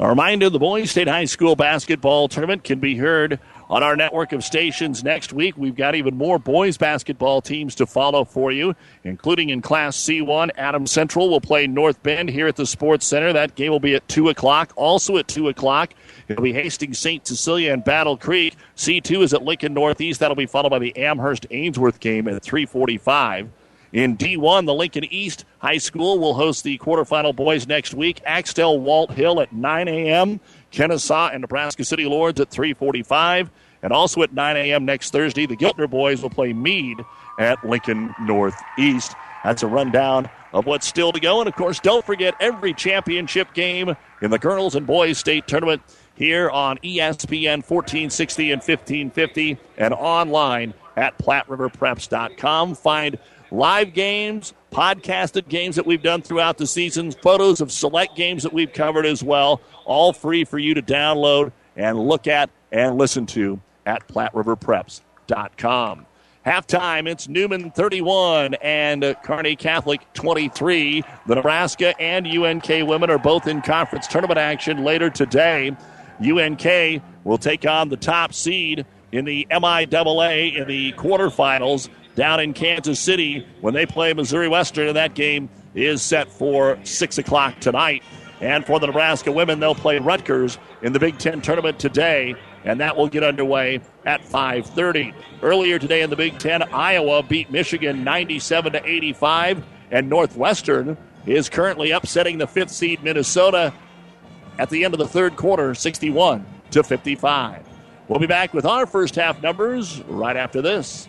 A reminder the Boys State High School basketball tournament can be heard on our network of stations next week. We've got even more boys basketball teams to follow for you, including in Class C1. Adams Central will play North Bend here at the Sports Center. That game will be at 2 o'clock. Also at 2 o'clock, it'll be Hastings St. Cecilia and Battle Creek. C2 is at Lincoln Northeast. That'll be followed by the Amherst Ainsworth game at 345. In D1, the Lincoln East High School will host the quarterfinal boys next week. Axtell Walt Hill at 9 a.m. Kenesaw and Nebraska City Lourdes at 345. And also at 9 a.m. next Thursday, the Giltner boys will play Mead at Lincoln Northeast. That's a rundown of what's still to go. And of course, don't forget every championship game in the girls and boys state tournament here on ESPN 1460 and 1550 and online at PlatteRiverPreps.com. Find live games, podcasted games that we've done throughout the seasons, photos of select games that we've covered as well, all free for you to download and look at and listen to at PlatteRiverPreps.com. Halftime, it's Neumann 31 and Kearney Catholic 23. The Nebraska and UNK women are both in conference tournament action later today. UNK will take on the top seed in the MIAA in the quarterfinals down in Kansas City when they play Missouri Western, and that game is set for 6 o'clock tonight. And for the Nebraska women, they'll play Rutgers in the Big Ten tournament today, and that will get underway at 5:30. Earlier today in the Big Ten, Iowa beat Michigan 97 to 85, and Northwestern is currently upsetting the fifth seed Minnesota at the end of the third quarter, 61 to 55. We'll be back with our first half numbers right after this.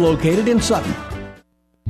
located in Sutton.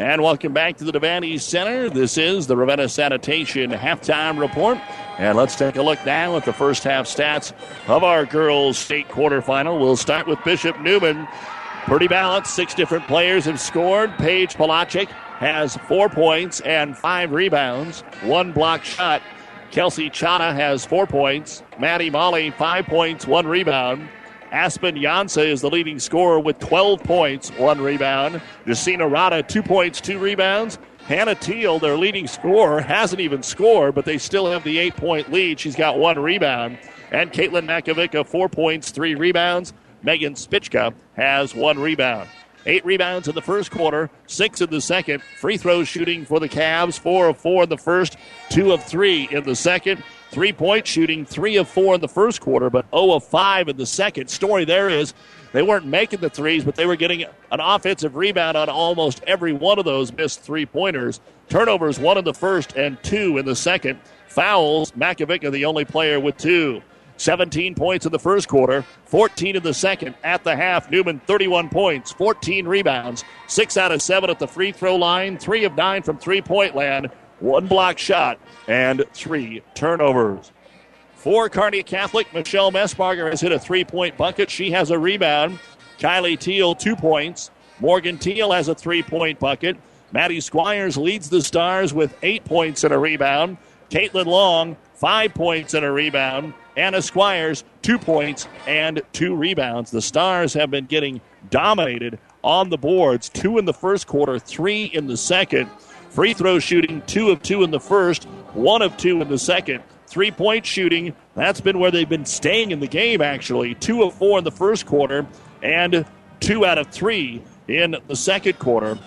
And welcome back to the Devaney Center. This is the Ravenna Sanitation halftime report. And let's take a look now at the first half stats of our girls' state quarterfinal. We'll start with Bishop Neumann. Pretty balanced. Six different players have scored. Paige Palachik has four points and five rebounds, one block shot. Kelsey Chana has four points. Maddie Molly, five points, one rebound. Aspen Jansa is the leading scorer with 12 points, one rebound. Jacina Rada, two points, two rebounds. Hannah Teal, their leading scorer, hasn't even scored, but they still have the eight point lead. She's got one rebound. And Caitlin Makovica, four points, three rebounds. Megan Spichka has one rebound. Eight rebounds in the first quarter, six in the second. Free throw shooting for the Cavs, four of four in the first, two of three in the second. Three point shooting, three of four in the first quarter, but 0 of 5 in the second. Story there is they weren't making the threes, but they were getting an offensive rebound on almost every one of those missed three pointers. Turnovers, one in the first and two in the second. Fouls, Makovica, the only player with two. 17 points in the first quarter, 14 in the second. At the half, Neumann 31 points, 14 rebounds, 6 out of 7 at the free throw line, 3 of 9 from three point land, one block shot, and three turnovers. For Kearney Catholic, Michelle Messbarger has hit a three point bucket. She has a rebound. Kylie Teal, two points. Morgan Teal has a three point bucket. Maddie Squires leads the Stars with eight points and a rebound. Caitlin Long, five points and a rebound. Anna Squires, two points and two rebounds. The Stars have been getting dominated on the boards. Two in the first quarter, three in the second. Free throw shooting, two of two in the first, one of two in the second. Three point shooting, that's been where they've been staying in the game, actually. Two of four in the first quarter, and two out of three in the second quarter.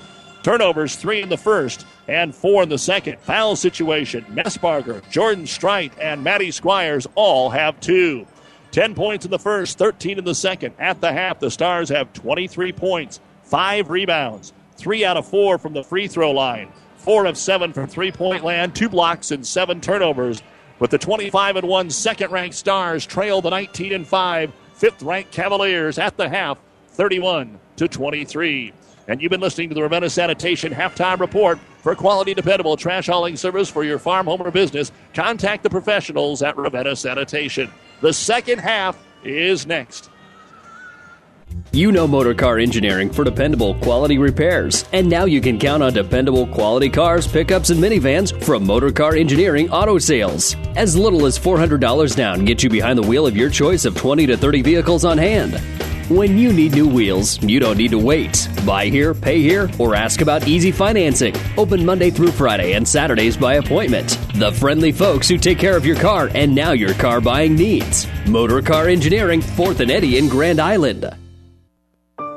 Turnovers, three in the first and four in the second. Foul situation, Messbarger, Jordan Strite, and Maddie Squires all have two. 10 points in the first, 13 in the second. At the half, the Stars have 23 points, five rebounds, three out of four from the free throw line, four of seven from three point land, two blocks, and seven turnovers. With the 25 and 1 second ranked Stars trail the 19 and 5 fifth ranked Cavaliers at the half, 31 to 23. And you've been listening to the Ravenna Sanitation halftime report. For quality, dependable trash hauling service for your farm, home, or business, contact the professionals at Ravenna Sanitation. The second half is next. You know Motorcar Engineering for dependable quality repairs. And now you can count on dependable quality cars, pickups, and minivans from Motorcar Engineering Auto Sales. As little as $400 down gets you behind the wheel of your choice of 20 to 30 vehicles on hand. When you need new wheels, you don't need to wait. Buy here, pay here, or ask about easy financing. Open Monday through Friday and Saturdays by appointment. The friendly folks who take care of your car and now your car buying needs. Motor Car Engineering, 4th and Eddy in Grand Island.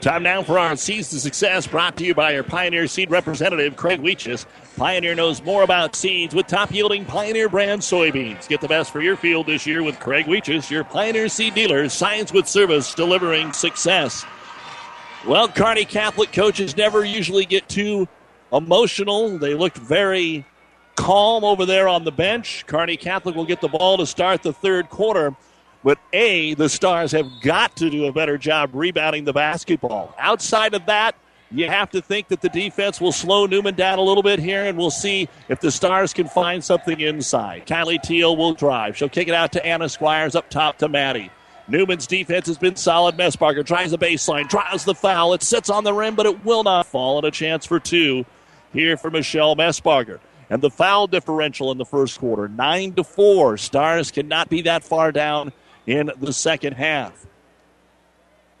Time now for our Seeds to Success, brought to you by your Pioneer Seed representative, Craig Weeches. Pioneer knows more about seeds with top yielding Pioneer brand soybeans. Get the best for your field this year with Craig Weeches, your Pioneer Seed dealer, science with service, delivering success. Well, Kearney Catholic coaches never usually get too emotional. They looked very calm over there on the bench. Kearney Catholic will get the ball to start the third quarter. But A, the Stars have got to do a better job rebounding the basketball. Outside of that, you have to think that the defense will slow Neumann down a little bit here, and we'll see if the Stars can find something inside. Kylie Teal will drive. She'll kick it out to Anna Squires up top to Maddie. Newman's defense has been solid. Messbarger tries the baseline, draws the foul. It sits on the rim, but it will not fall. And a chance for two here for Michelle Messbarger. And the foul differential in the first quarter, nine to four. Stars cannot be that far down in the second half.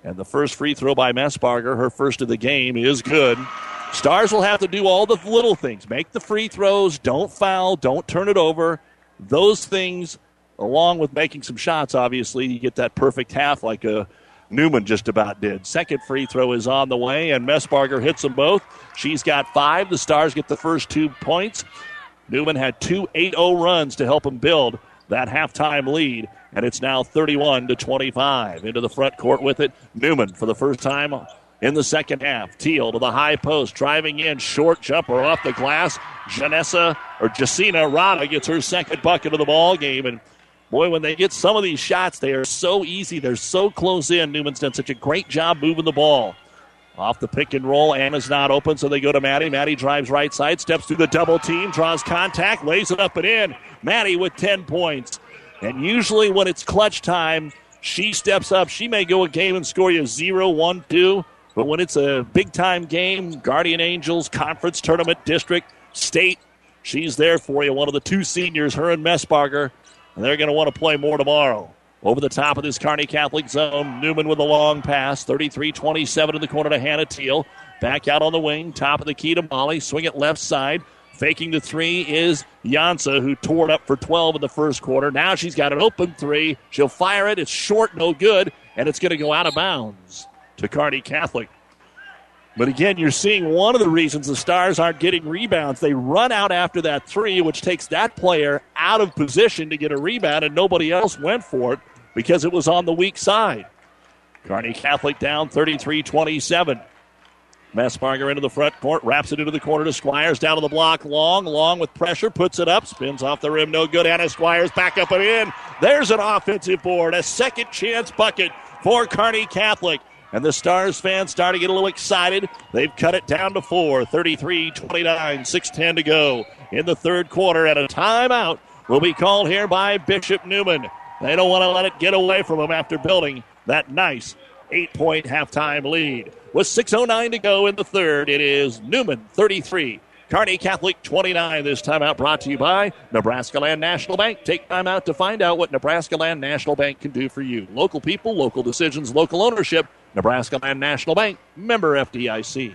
And the first free throw by Messbarger, her first of the game, is good. Stars will have to do all the little things make the free throws, don't foul, don't turn it over. Those things, along with making some shots, obviously, you get that perfect half like a Neumann just about did. Second free throw is on the way, and Messbarger hits them both. She's got five. The Stars get the first two points. Neumann had two 8 0 runs to help them build that halftime lead and it's now 31 to 25. Into the front court with it, Neumann for the first time in the second half. Teal to the high post, driving in, short jumper off the glass. Janessa or Jacina Rada gets her second bucket of the ball game, and boy, when they get some of these shots, they are so easy. They're so close in. Neumann's done such a great job moving the ball. Off the pick and roll, Anna's not open, so they go to Maddie. Maddie drives right side, steps through the double team, draws contact, lays it up and in. Maddie with 10 points. And usually when it's clutch time, she steps up. She may go a game and score you 0 1 2. But when it's a big time game, Guardian Angels, conference tournament, district, state, she's there for you. One of the two seniors, her and Messbarger. And they're going to want to play more tomorrow. Over the top of this Kearney Catholic zone, Neumann with a long pass, 33 27 in the corner to Hannah Teal. Back out on the wing, top of the key to Molly. Swing it left side. Faking the three is Jansa, who tore it up for 12 in the first quarter. Now she's got an open three. She'll fire it. It's short, no good, and it's going to go out of bounds to Kearney Catholic. But again, you're seeing one of the reasons the Stars aren't getting rebounds. They run out after that three, which takes that player out of position to get a rebound, and nobody else went for it because it was on the weak side. Kearney Catholic down 33 27. Messbarger into the front court, wraps it into the corner to Squires, down to the block, long, long with pressure, puts it up, spins off the rim, no good. Anna Squires back up and in. There's an offensive board, a second chance bucket for Kearney Catholic. And the Stars fans start to get a little excited. They've cut it down to four, 33 29, 6 to go in the third quarter. And a timeout will be called here by Bishop Neumann. They don't want to let it get away from them after building that nice eight point halftime lead. With 6.09 to go in the third, it is Neumann 33, Kearney Catholic 29. This time out brought to you by Nebraska Land National Bank. Take time out to find out what Nebraska Land National Bank can do for you. Local people, local decisions, local ownership. Nebraska Land National Bank, member FDIC.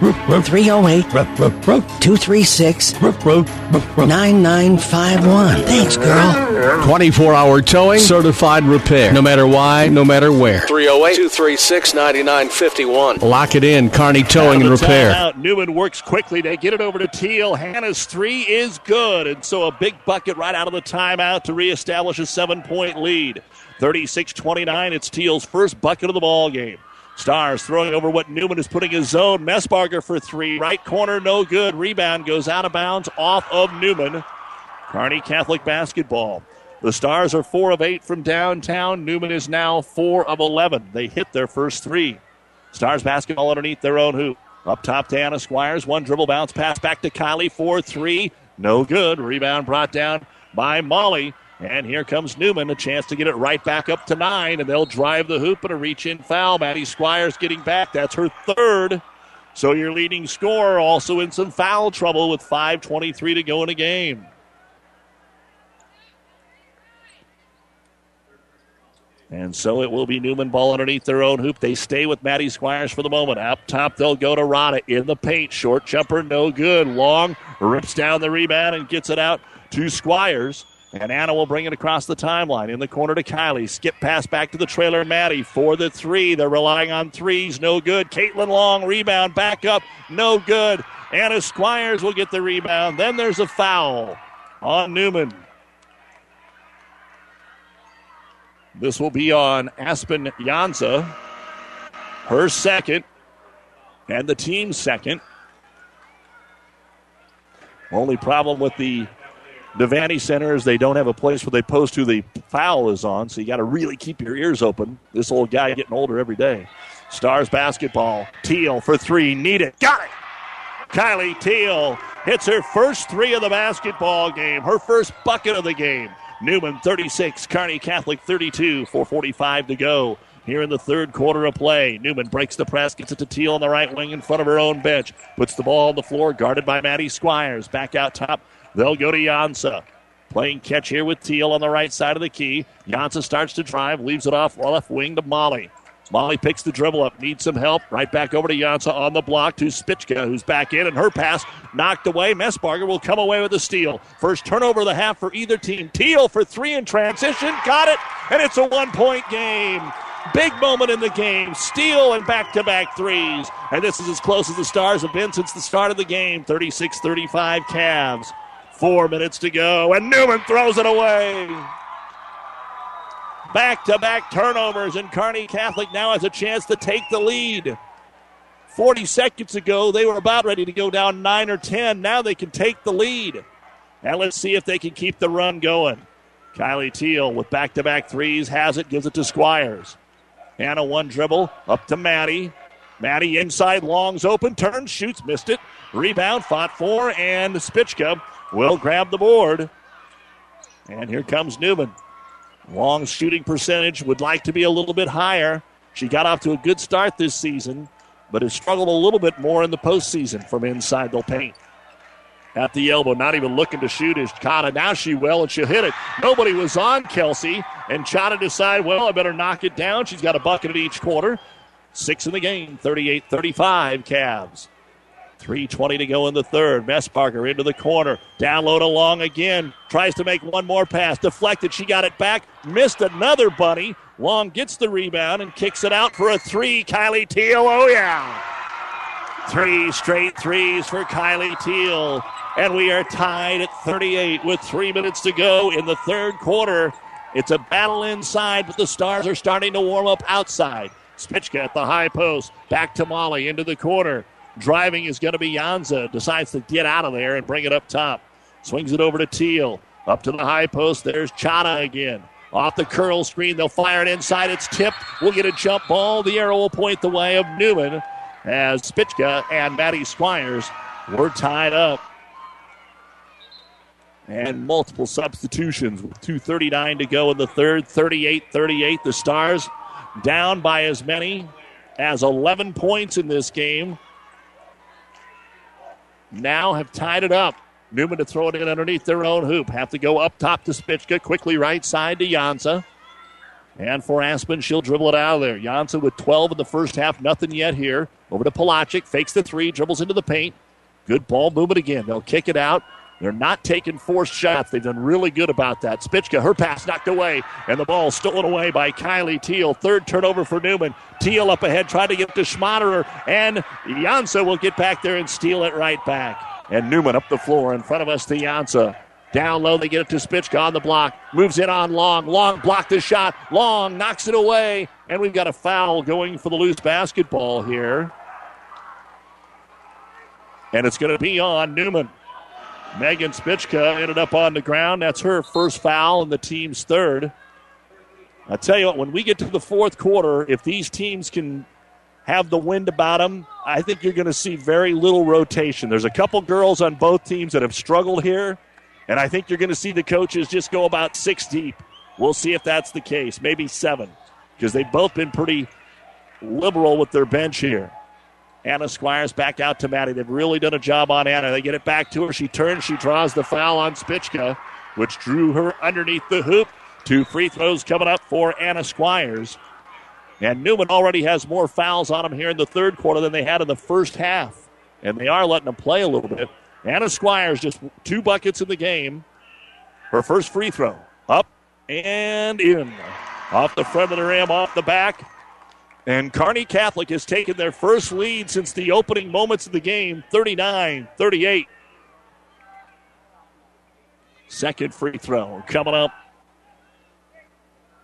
308 236 9951. Thanks, girl. 24 hour towing, certified repair. No matter why, no matter where. 308 236 9951. Lock it in, Kearney Towing and Out of the Repair. timeout, Neumann works quickly to get it over to Teal. Hannah's three is good, and so a big bucket right out of the timeout to reestablish a seven point lead. 36 29. It's Teal's first bucket of the ball game. Stars throwing over what Neumann is putting his zone. Messbarger for three. Right corner, no good. Rebound goes out of bounds off of Neumann. Kearney Catholic basketball. The Stars are four of eight from downtown. Neumann is now four of 11. They hit their first three. Stars basketball underneath their own hoop. Up top to Anna Squires. One dribble bounce pass back to Kylie. 4 3. No good. Rebound brought down by Molly. And here comes Neumann, a chance to get it right back up to nine, and they'll drive the hoop and a reach in foul. Maddie Squires getting back. That's her third. So your leading scorer also in some foul trouble with 5.23 to go in a game. And so it will be Neumann ball underneath their own hoop. They stay with Maddie Squires for the moment. Up top, they'll go to Rada in the paint. Short jumper, no good. Long rips down the rebound and gets it out to Squires. And Anna will bring it across the timeline in the corner to Kylie. Skip pass back to the trailer, Maddie for the three. They're relying on threes, no good. Caitlin Long rebound back up, no good. Anna Squires will get the rebound. Then there's a foul on Neumann. This will be on Aspen Jansa. Her second, and the team's second. Only problem with the Devaney Center is they don't have a place where they post who the foul is on, so you got to really keep your ears open. This old guy getting older every day. Stars basketball. Teal for three. Need it. Got it. Kylie Teal hits her first three of the basketball game, her first bucket of the game. Neumann 36, Kearney Catholic 32, 445 to go. Here in the third quarter of play, Neumann breaks the press, gets it to Teal on the right wing in front of her own bench, puts the ball on the floor, guarded by Maddie Squires. Back out top, they'll go to Jansa. Playing catch here with Teal on the right side of the key. Jansa starts to drive, leaves it off left wing to Molly. Molly picks the dribble up, needs some help. Right back over to Jansa on the block to Spichka, who's back in, and her pass knocked away. Messbarger will come away with a steal. First turnover of the half for either team. Teal for three in transition, got it, and it's a one point game. Big moment in the game. Steal and back to back threes. And this is as close as the Stars have been since the start of the game 36 35 Cavs. Four minutes to go, and Neumann throws it away. Back to back turnovers, and Kearney Catholic now has a chance to take the lead. 40 seconds ago, they were about ready to go down 9 or 10. Now they can take the lead. And let's see if they can keep the run going. Kylie Teal with back to back threes has it, gives it to Squires. Hannah one dribble up to Maddie. Maddie inside, longs open, turns, shoots, missed it. Rebound, fought for, and Spichka will grab the board. And here comes Neumann. Long shooting percentage would like to be a little bit higher. She got off to a good start this season, but has struggled a little bit more in the postseason from inside the paint. At the elbow, not even looking to shoot is Chana. Now she will, and she'll hit it. Nobody was on Kelsey, and Chana decide, well, I better knock it down. She's got a bucket at each quarter. Six in the game, 38 35 Cavs. 3.20 to go in the third. Messbarger into the corner. Download along again. Tries to make one more pass. Deflected. She got it back. Missed another bunny. Long gets the rebound and kicks it out for a three. Kylie Teal. Oh, yeah. Three straight threes for Kylie Teal. And we are tied at 38 with three minutes to go in the third quarter. It's a battle inside, but the Stars are starting to warm up outside. Spichka at the high post. Back to Molly into the corner. Driving is going to be Jansa. Decides to get out of there and bring it up top. Swings it over to Teal. Up to the high post. There's Chana again. Off the curl screen. They'll fire it inside. It's tipped. We'll get a jump ball. The arrow will point the way of Neumann as Spichka and Maddie Squires were tied up. And multiple substitutions with 2.39 to go in the third. 38 38. The Stars down by as many as 11 points in this game. Now have tied it up. Neumann to throw it in underneath their own hoop. Have to go up top to Spichka. Quickly right side to Jansa. And for Aspen, she'll dribble it out of there. Jansa with 12 in the first half. Nothing yet here. Over to Pelagic. Fakes the three. Dribbles into the paint. Good ball movement again. They'll kick it out. They're not taking forced shots. They've done really good about that. Spichka, her pass knocked away, and the ball stolen away by Kylie Teal. Third turnover for Neumann. Teal up ahead, trying to get to Schmaderer, and Jansa will get back there and steal it right back. And Neumann up the floor in front of us to Jansa. Down low, they get it to Spichka on the block. Moves it on Long. Long blocked the shot. Long knocks it away. And we've got a foul going for the loose basketball here. And it's going to be on Neumann. Megan Spichka ended up on the ground. That's her first foul and the team's third. I tell you what, when we get to the fourth quarter, if these teams can have the wind about them, I think you're going to see very little rotation. There's a couple girls on both teams that have struggled here, and I think you're going to see the coaches just go about six deep. We'll see if that's the case, maybe seven, because they've both been pretty liberal with their bench here. Anna Squires back out to Maddie. They've really done a job on Anna. They get it back to her. She turns. She draws the foul on Spichka, which drew her underneath the hoop. Two free throws coming up for Anna Squires. And Neumann already has more fouls on him here in the third quarter than they had in the first half. And they are letting them play a little bit. Anna Squires just two buckets in the game. Her first free throw. Up and in. Off the front of the rim, off the back. And Kearney Catholic has taken their first lead since the opening moments of the game 39 38. Second free throw coming up.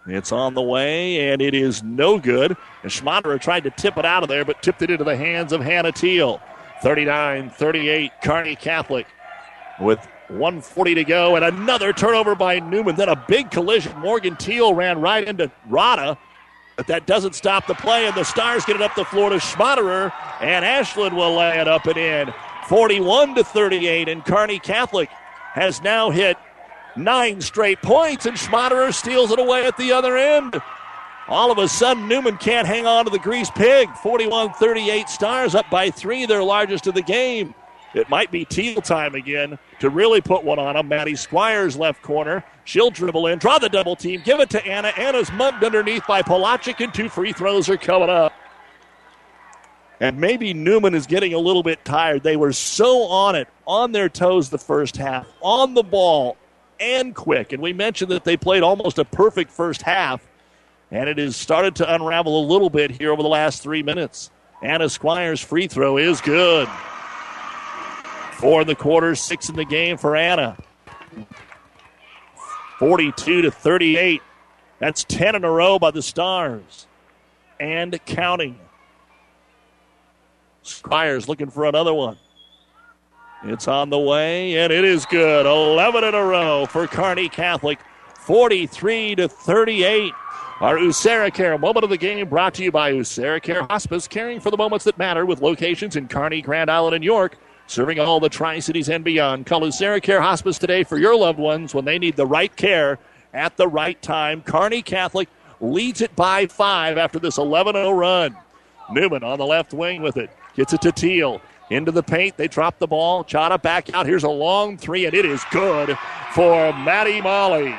It's on the way, and it is no good. And Schmaderer tried to tip it out of there, but tipped it into the hands of Hannah Teal. 39 38, Kearney Catholic with 140 to go, and another turnover by Neumann. Then a big collision. Morgan Teal ran right into Rada but that doesn't stop the play, and the Stars get it up the floor to Schmaderer, and Ashland will lay it up and in. 41 to 38, and Kearney Catholic has now hit nine straight points, and Schmaderer steals it away at the other end. All of a sudden, Neumann can't hang on to the grease pig. 41 38 Stars up by three, their largest of the game. It might be Teal time again to really put one on them. Maddie Squires left corner. She'll dribble in, draw the double team, give it to Anna. Anna's mugged underneath by Pelagic, and two free throws are coming up. And maybe Neumann is getting a little bit tired. They were so on it, on their toes the first half, on the ball, and quick. And we mentioned that they played almost a perfect first half. And it has started to unravel a little bit here over the last three minutes. Anna Squires' free throw is good. Four in the quarter, six in the game for Anna. 42 to 38. That's 10 in a row by the Stars. And counting. Squires looking for another one. It's on the way, and it is good. 11 in a row for Kearney Catholic. 43 to 38. Our Usera Care moment of the game brought to you by Usera Care Hospice, caring for the moments that matter with locations in Kearney, Grand Island, and York serving all the Tri Cities and beyond. Call Lucera Care Hospice today for your loved ones when they need the right care at the right time. Kearney Catholic leads it by five after this 11 0 run. Neumann on the left wing with it. Gets it to Teal. Into the paint. They drop the ball. Chana back out. Here's a long three, and it is good for Maddie Molly.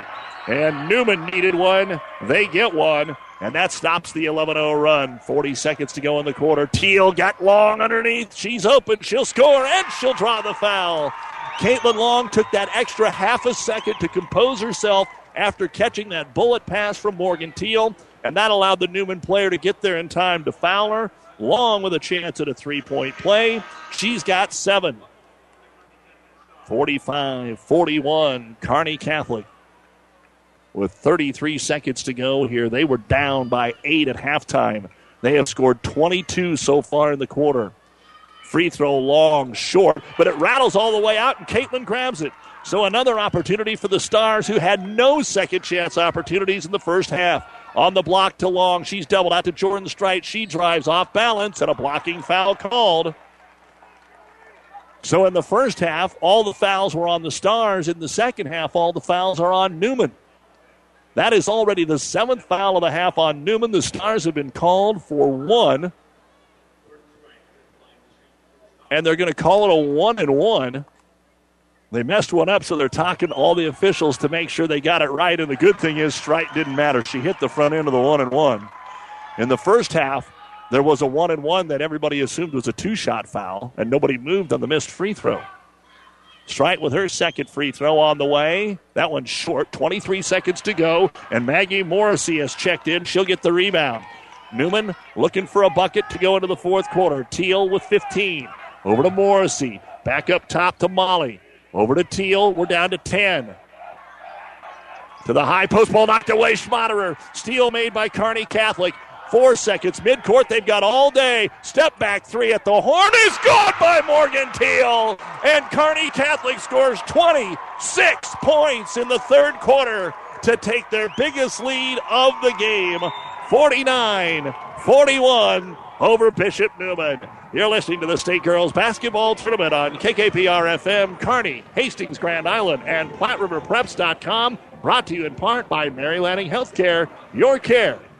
And Neumann needed one. They get one. And that stops the 11 0 run. 40 seconds to go in the quarter. Teal got Long underneath. She's open. She'll score and she'll draw the foul. Caitlin Long took that extra half a second to compose herself after catching that bullet pass from Morgan Teal. And that allowed the Neumann player to get there in time to foul her. Long with a chance at a three point play. She's got seven. 45 41, Kearney Catholic. With 33 seconds to go here, they were down by eight at halftime. They have scored 22 so far in the quarter. Free throw long, short, but it rattles all the way out, and Caitlin grabs it. So another opportunity for the Stars, who had no second chance opportunities in the first half. On the block to Long, she's doubled out to Jordan Strite. She drives off balance, and a blocking foul called. So in the first half, all the fouls were on the Stars. In the second half, all the fouls are on Neumann. That is already the seventh foul of the half on Neumann. The Stars have been called for one. And they're going to call it a one and one. They messed one up, so they're talking to all the officials to make sure they got it right. And the good thing is, Strite didn't matter. She hit the front end of the one and one. In the first half, there was a one and one that everybody assumed was a two shot foul, and nobody moved on the missed free throw. Strite with her second free throw on the way. That one's short. 23 seconds to go, and Maggie Morrissey has checked in. She'll get the rebound. Neumann looking for a bucket to go into the fourth quarter. Teal with 15. Over to Morrissey. Back up top to Molly. Over to Teal. We're down to 10. To the high post ball knocked away. Schmaderer. Steal made by Kearney Catholic. Four seconds midcourt. They've got all day. Step back three at the horn is gone by Morgan Teal. And Kearney Catholic scores 26 points in the third quarter to take their biggest lead of the game 49 41 over Bishop Neumann. You're listening to the State Girls Basketball Tournament on KKPR FM, Kearney, Hastings, Grand Island, and PlatteRiverPreps.com. Brought to you in part by Mary Lanning Healthcare. Your care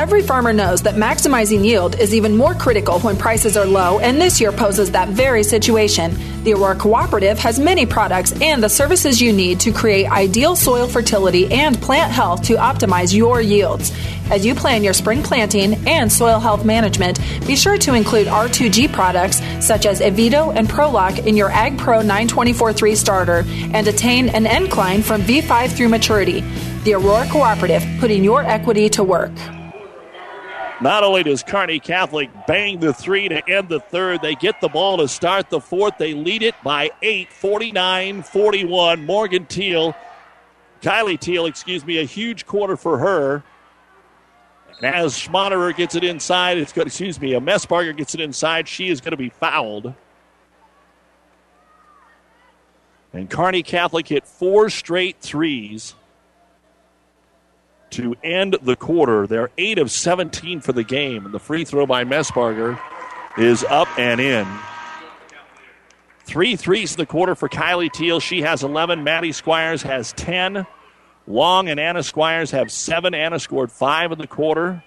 Every farmer knows that maximizing yield is even more critical when prices are low, and this year poses that very situation. The Aurora Cooperative has many products and the services you need to create ideal soil fertility and plant health to optimize your yields. As you plan your spring planting and soil health management, be sure to include R2G products such as Evito and Prolock in your Ag Pro 924-3 starter and attain an incline from V5 through maturity. The Aurora Cooperative, putting your equity to work. Not only does Kearney Catholic bang the three to end the third, they get the ball to start the fourth. They lead it by 8, 49 41. Morgan Teal, Kylie Teal, excuse me, a huge quarter for her. And as Schmaderer gets it inside, it's good, excuse me, a Messbarger gets it inside, she is going to be fouled. And Kearney Catholic hit four straight threes to end the quarter. They're 8 of 17 for the game. And the free throw by Messbarger is up and in. Three threes in the quarter for Kylie Teal. She has 11. Maddie Squires has 10. Long and Anna Squires have 7. Anna scored 5 in the quarter.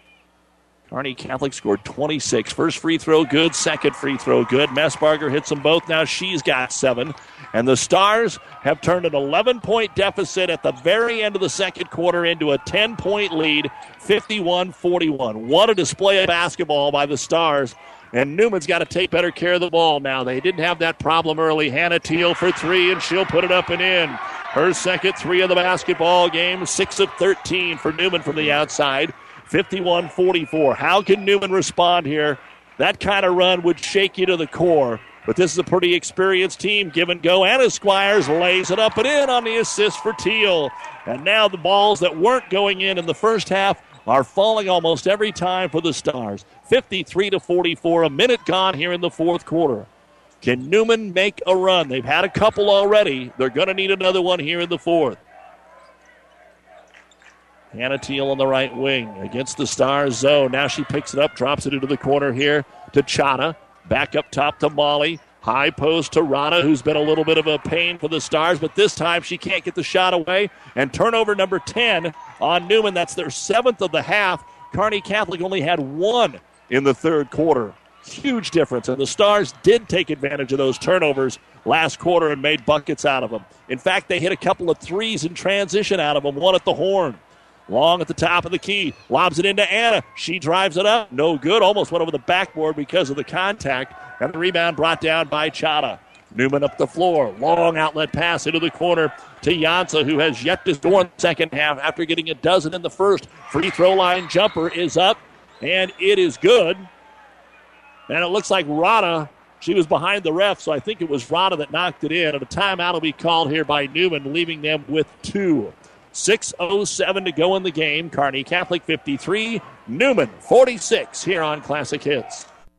Kearney Catholic scored 26. First free throw good. Second free throw good. Messbarger hits them both. Now she's got 7. And the Stars have turned an 11 point deficit at the very end of the second quarter into a 10 point lead, 51 41. What a display of basketball by the Stars. And Neumann's got to take better care of the ball now. They didn't have that problem early. Hannah Teal for three, and she'll put it up and in. Her second three of the basketball game, 6 of 13 for Neumann from the outside, 51 44. How can Neumann respond here? That kind of run would shake you to the core. But this is a pretty experienced team. Give and go. Anna Squires lays it up and in on the assist for Teal. And now the balls that weren't going in in the first half are falling almost every time for the Stars. 53 to 44, a minute gone here in the fourth quarter. Can Neumann make a run? They've had a couple already. They're going to need another one here in the fourth. Hannah Teal on the right wing against the Stars zone. Now she picks it up, drops it into the corner here to Chana. Back up top to Molly. High post to Rana, who's been a little bit of a pain for the Stars, but this time she can't get the shot away. And turnover number 10 on Neumann. That's their seventh of the half. Kearney Catholic only had one in the third quarter. Huge difference. And the Stars did take advantage of those turnovers last quarter and made buckets out of them. In fact, they hit a couple of threes in transition out of them, one at the horn. Long at the top of the key. Lobs it into Anna. She drives it up. No good. Almost went over the backboard because of the contact. And the rebound brought down by Chata. Neumann up the floor. Long outlet pass into the corner to Jansa, who has yet to score in the second half after getting a dozen in the first. Free throw line jumper is up, and it is good. And it looks like Rada, she was behind the ref, so I think it was Rada that knocked it in. And a timeout will be called here by Neumann, leaving them with two. 6.07 to go in the game. Kearney Catholic 53, Neumann 46 here on Classic Hits.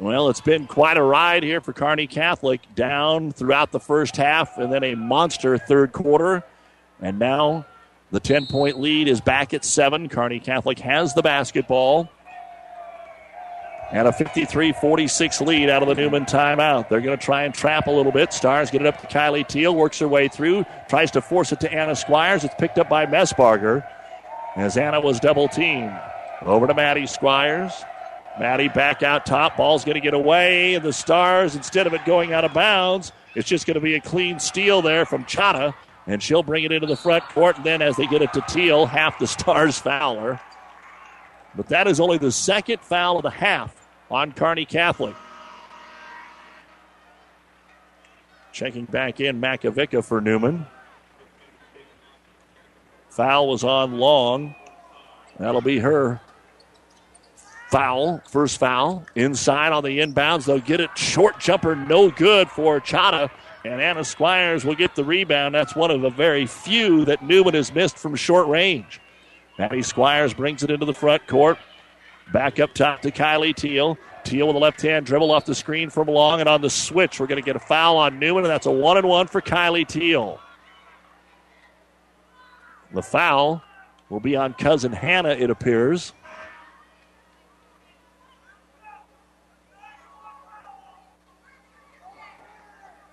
Well, it's been quite a ride here for Kearney Catholic, down throughout the first half and then a monster third quarter. And now the 10 point lead is back at seven. Kearney Catholic has the basketball. And a 53 46 lead out of the Neumann timeout. They're going to try and trap a little bit. Stars get it up to Kylie Teal, works her way through, tries to force it to Anna Squires. It's picked up by Messbarger as Anna was double teamed. Over to Maddie Squires. Maddie back out top. Ball's going to get away, and the Stars, instead of it going out of bounds, it's just going to be a clean steal there from Chata, and she'll bring it into the front court. And then as they get it to Teal, half the Stars foul her. But that is only the second foul of the half on Kearney Catholic. Checking back in Makovica for Neumann. Foul was on Long. That'll be her foul, first foul, inside on the inbounds. They'll get it. Short jumper, no good for Chata. And Anna Squires will get the rebound. That's one of the very few that Neumann has missed from short range. Maddie Squires brings it into the front court. Back up top to Kylie Teal. Teal with a left hand dribble off the screen from Long, and on the switch, we're going to get a foul on Neumann, and that's a one and one for Kylie Teal. The foul will be on cousin Hannah, it appears.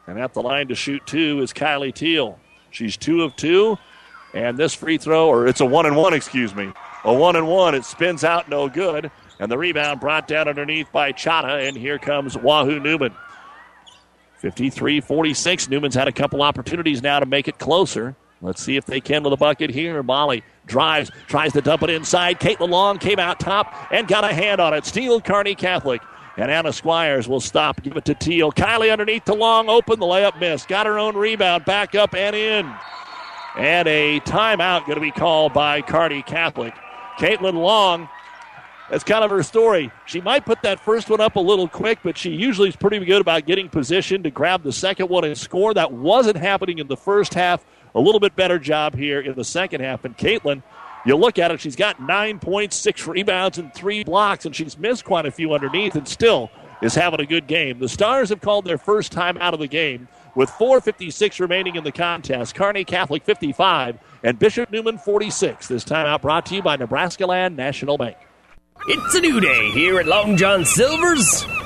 And at the line to shoot two is Kylie Teal. She's two of two. And this free throw, or it's a one and one, excuse me. A one and one. It spins out no good. And the rebound brought down underneath by Chata. And here comes Wahoo Neumann. 53 46. Neumann's had a couple opportunities now to make it closer. Let's see if they can with a bucket here. Molly drives, tries to dump it inside. Caitlin Long came out top and got a hand on it. Steal Kearney Catholic. And Anna Squires will stop, give it to Teal. Kylie underneath to Long, open, the layup missed. Got her own rebound, back up and in. And a timeout going to be called by Kearney Catholic. Caitlin Long, that's kind of her story. She might put that first one up a little quick, but she usually is pretty good about getting positioned to grab the second one and score. That wasn't happening in the first half. A little bit better job here in the second half. And Caitlin you look at it, she's got nine points, six rebounds, and three blocks, and she's missed quite a few underneath and still is having a good game. The Stars have called their first time out of the game with 4.56 remaining in the contest. Kearney Catholic 55 and Bishop Neumann 46. This time out brought to you by Nebraska Land National Bank. It's a new day here at Long John Silver's.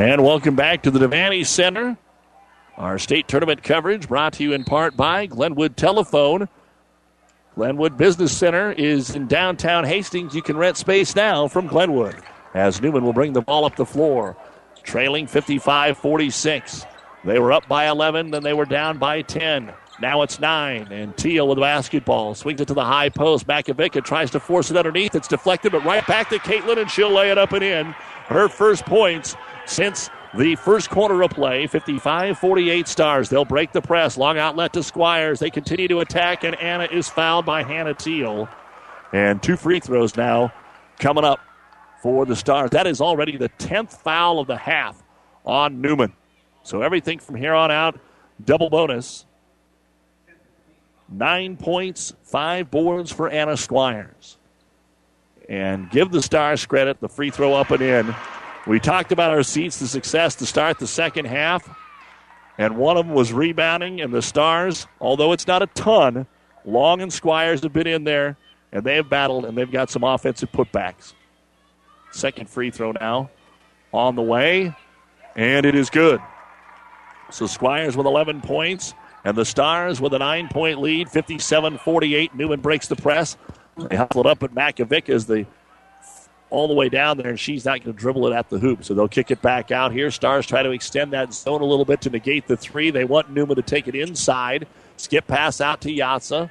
And welcome back to the Devaney Center. Our state tournament coverage brought to you in part by Glenwood Telephone. Glenwood Business Center is in downtown Hastings. You can rent space now from Glenwood. As Neumann will bring the ball up the floor, trailing 55 46. They were up by 11, then they were down by 10. Now it's nine, and Teal with the basketball swings it to the high post. Makovica tries to force it underneath. It's deflected, but right back to Caitlin, and she'll lay it up and in. Her first points since the first quarter of play. 55 48 stars. They'll break the press. Long outlet to Squires. They continue to attack, and Anna is fouled by Hannah Teal. And two free throws now coming up for the Stars. That is already the 10th foul of the half on Neumann. So everything from here on out, double bonus. Nine points, five boards for Anna Squires. And give the Stars credit, the free throw up and in. We talked about our seats to success to start the second half, and one of them was rebounding, and the Stars, although it's not a ton, Long and Squires have been in there, and they have battled, and they've got some offensive putbacks. Second free throw now on the way, and it is good. So Squires with 11 points, and the Stars with a nine point lead, 57 48. Neumann breaks the press. They hustle it up at Makovic as the all the way down there, and she's not going to dribble it at the hoop. So they'll kick it back out here. Stars try to extend that zone a little bit to negate the three. They want Neumann to take it inside. Skip pass out to Yatsa.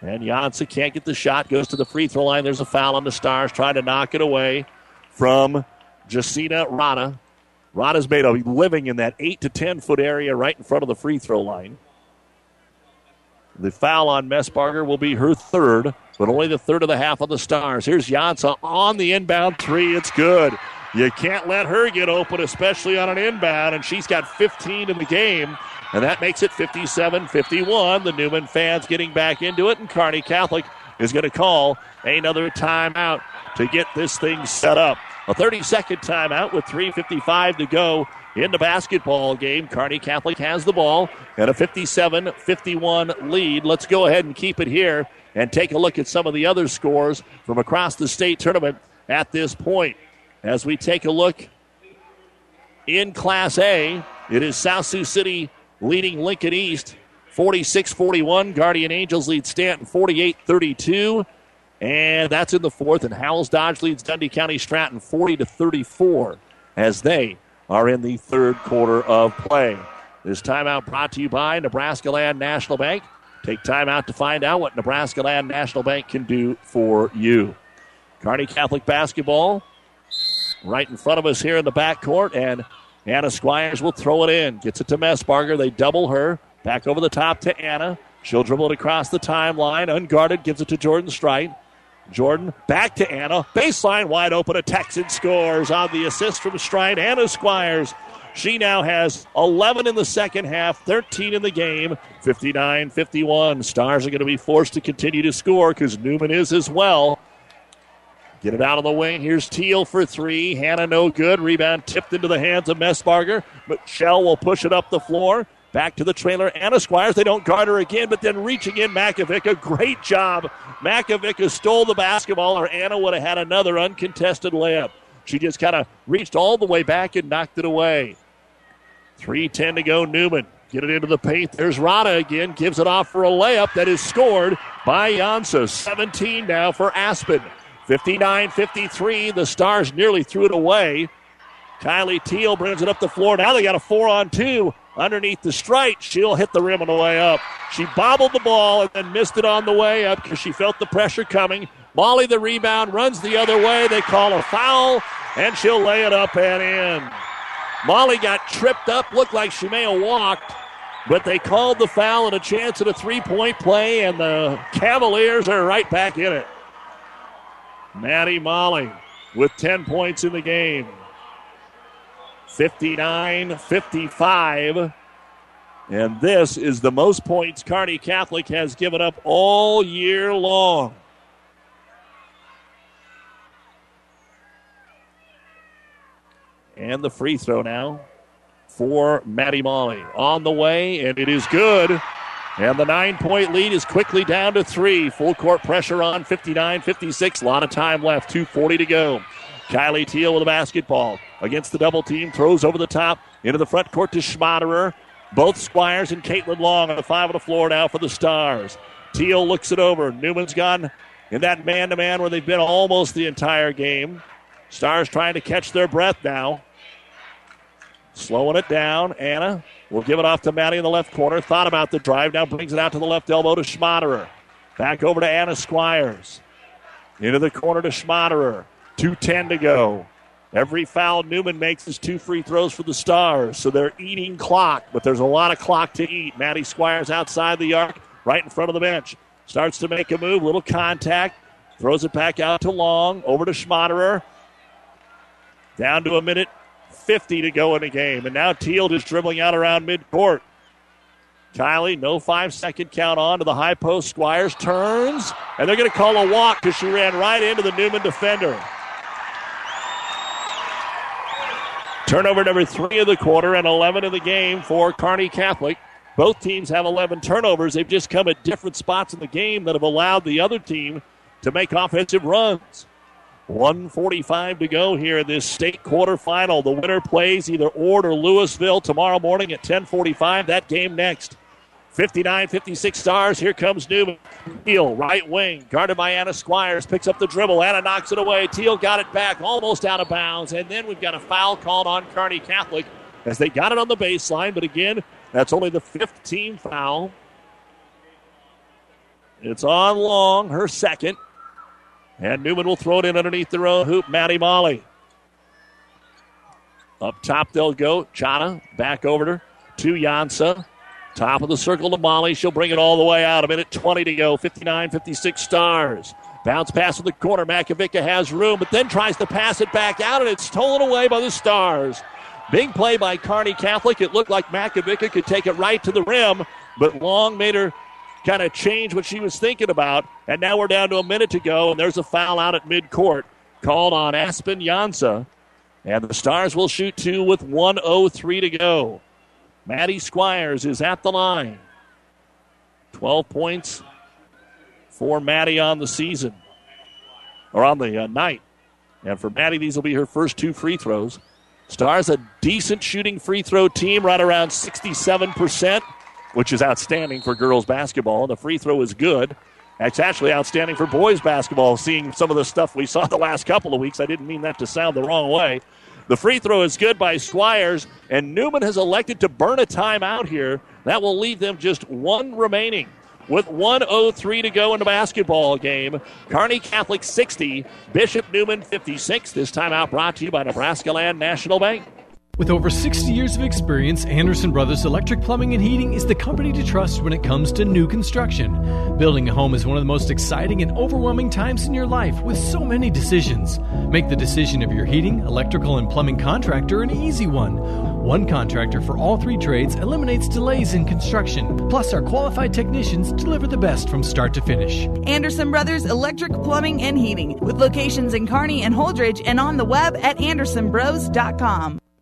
And Yatsa can't get the shot, goes to the free throw line. There's a foul on the Stars, trying to knock it away from Jacina Rana. Rana's made a living in that 8 to 10 foot area right in front of the free throw line. The foul on Messbarger will be her third, but only the third of the half of the Stars. Here's Jansa on the inbound three. It's good. You can't let her get open, especially on an inbound, and she's got 15 in the game, and that makes it 57 51. The Neumann fans getting back into it, and Kearney Catholic is going to call another timeout to get this thing set up. A 30 second timeout with 3.55 to go in the basketball game. Kearney Catholic has the ball and a 57 51 lead. Let's go ahead and keep it here and take a look at some of the other scores from across the state tournament at this point. As we take a look in Class A, it is South Sioux City leading Lincoln East 46 41. Guardian Angels lead Stanton 48 32. And that's in the fourth. And Howells Dodge leads Dundy County Stratton 40 to 34 as they are in the third quarter of play. This timeout brought to you by Nebraska Land National Bank. Take time out to find out what Nebraska Land National Bank can do for you. Kearney Catholic basketball right in front of us here in the backcourt, and Anna Squires will throw it in. Gets it to Messbarger. They double her. Back over the top to Anna. She'll dribble it across the timeline. Unguarded, gives it to Jordan Strite. Jordan back to Anna. Baseline wide open. A Texan scores on the assist from Strite. Anna Squires. She now has 11 in the second half, 13 in the game, 59 51. Stars are going to be forced to continue to score because Neumann is as well. Get it out of the wing. Here's Teal for three. Hannah no good. Rebound tipped into the hands of Messbarger. Shell will push it up the floor. Back to the trailer. Anna Squires. They don't guard her again, but then reaching in Makovic. A great job. Makovic stole the basketball, or Anna would have had another uncontested layup. She just kind of reached all the way back and knocked it away. 3.10 to go. Neumann. Get it into the paint. There's Rana again. Gives it off for a layup that is scored by Jansa. 17 now for Aspen. 59 53. The Stars nearly threw it away. Kylie Teal brings it up the floor. Now they got a four on two underneath the Strite. She'll hit the rim on the way up. She bobbled the ball and then missed it on the way up because she felt the pressure coming. Molly, the rebound, runs the other way. They call a foul, and she'll lay it up and in. Molly got tripped up, looked like she may have walked, but they called the foul and a chance at a three point play, and the Cavaliers are right back in it. Maddie Molly with 10 points in the game. 59 55. And this is the most points Kearney Catholic has given up all year long. And the free throw now for Maddie Molly. On the way, and it is good. And the nine point lead is quickly down to three. Full court pressure on 59 56. A lot of time left. 2.40 to go. Kylie Teal with the basketball against the double team. Throws over the top into the front court to Schmaderer. Both Squires and Caitlin Long on the five of the floor now for the Stars. Teal looks it over. Neumann's gone in that man to man where they've been almost the entire game. Stars trying to catch their breath now. Slowing it down. Anna will give it off to Maddie in the left corner. Thought about the drive. Now brings it out to the left elbow to Schmaderer. Back over to Anna Squires. Into the corner to Schmaderer. 2.10 to go. Every foul Neumann makes is two free throws for the Stars, so they're eating clock, but there's a lot of clock to eat. Maddie Squires outside the arc, right in front of the bench. Starts to make a move, little contact, throws it back out to Long, over to Schmaderer. Down to a minute 50 to go in the game, and now Teal just dribbling out around midcourt. Kylie, no five second count on to the high post. Squires turns, and they're going to call a walk because she ran right into the Neumann defender. Turnover number three of the quarter and 11 of the game for Kearney Catholic. Both teams have 11 turnovers. They've just come at different spots in the game that have allowed the other team to make offensive runs. 145 to go here in this state quarterfinal. The winner plays either Ord or Louisville tomorrow morning at 1045. That game next. 59 56 stars. Here comes Neumann. Teal, right wing, guarded by Anna Squires, picks up the dribble. Anna knocks it away. Teal got it back, almost out of bounds. And then we've got a foul called on Kearney Catholic as they got it on the baseline. But again, that's only the fifth team foul. It's on Long, her second. And Neumann will throw it in underneath their own hoop. Maddie Molly. Up top they'll go. Chana back over to Jansa. Top of the circle to Molly. She'll bring it all the way out. A minute 20 to go. 59 56 stars. Bounce pass in the corner. Makovica has room, but then tries to pass it back out, and it's stolen away by the Stars. Big play by Kearney Catholic. It looked like Makovica could take it right to the rim, but Long made her kind of change what she was thinking about. And now we're down to a minute to go, and there's a foul out at midcourt called on Aspen Jansa. And the Stars will shoot two with 103 to go. Maddie Squires is at the line. 12 points for Maddie on the season, or on the uh, night. And for Maddie, these will be her first two free throws. Stars a decent shooting free throw team, right around 67%, which is outstanding for girls basketball. The free throw is good. It's actually outstanding for boys basketball, seeing some of the stuff we saw the last couple of weeks. I didn't mean that to sound the wrong way. The free throw is good by Squires, and Neumann has elected to burn a timeout here. That will leave them just one remaining. With 103 to go in the basketball game, Kearney Catholic 60, Bishop Neumann 56. This timeout brought to you by Nebraska Land National Bank. With over 60 years of experience, Anderson Brothers Electric Plumbing and Heating is the company to trust when it comes to new construction. Building a home is one of the most exciting and overwhelming times in your life with so many decisions. Make the decision of your heating, electrical, and plumbing contractor an easy one. One contractor for all three trades eliminates delays in construction. Plus, our qualified technicians deliver the best from start to finish. Anderson Brothers Electric Plumbing and Heating, with locations in Kearney and Holdrege and on the web at andersonbros.com.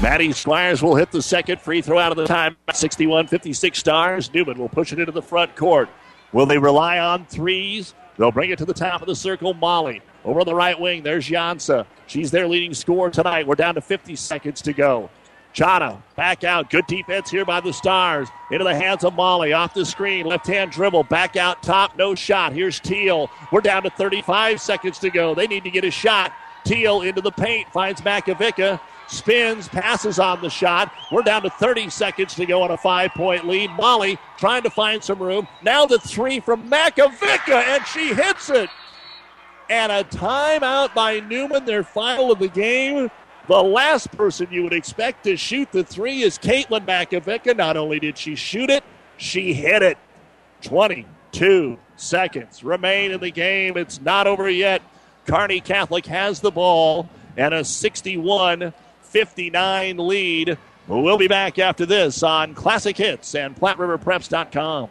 Maddie Squires will hit the second free throw out of the time. 61 56 stars. Neumann will push it into the front court. Will they rely on threes? They'll bring it to the top of the circle. Molly over on the right wing. There's Jansa. She's their leading scorer tonight. We're down to 50 seconds to go. Chana back out. Good defense here by the Stars. Into the hands of Molly. Off the screen. Left hand dribble. Back out top. No shot. Here's Teal. We're down to 35 seconds to go. They need to get a shot. Teal into the paint. Finds Makovica. Spins, passes on the shot. We're down to 30 seconds to go on a five point lead. Molly trying to find some room. Now the three from Makovica, and she hits it. And a timeout by Neumann, their final of the game. The last person you would expect to shoot the three is Caitlin Makovica. Not only did she shoot it, she hit it. 22 seconds remain in the game. It's not over yet. Kearney Catholic has the ball and a 61 59 lead. We'll be back after this on Classic Hits and PlatteRiverPreps.com.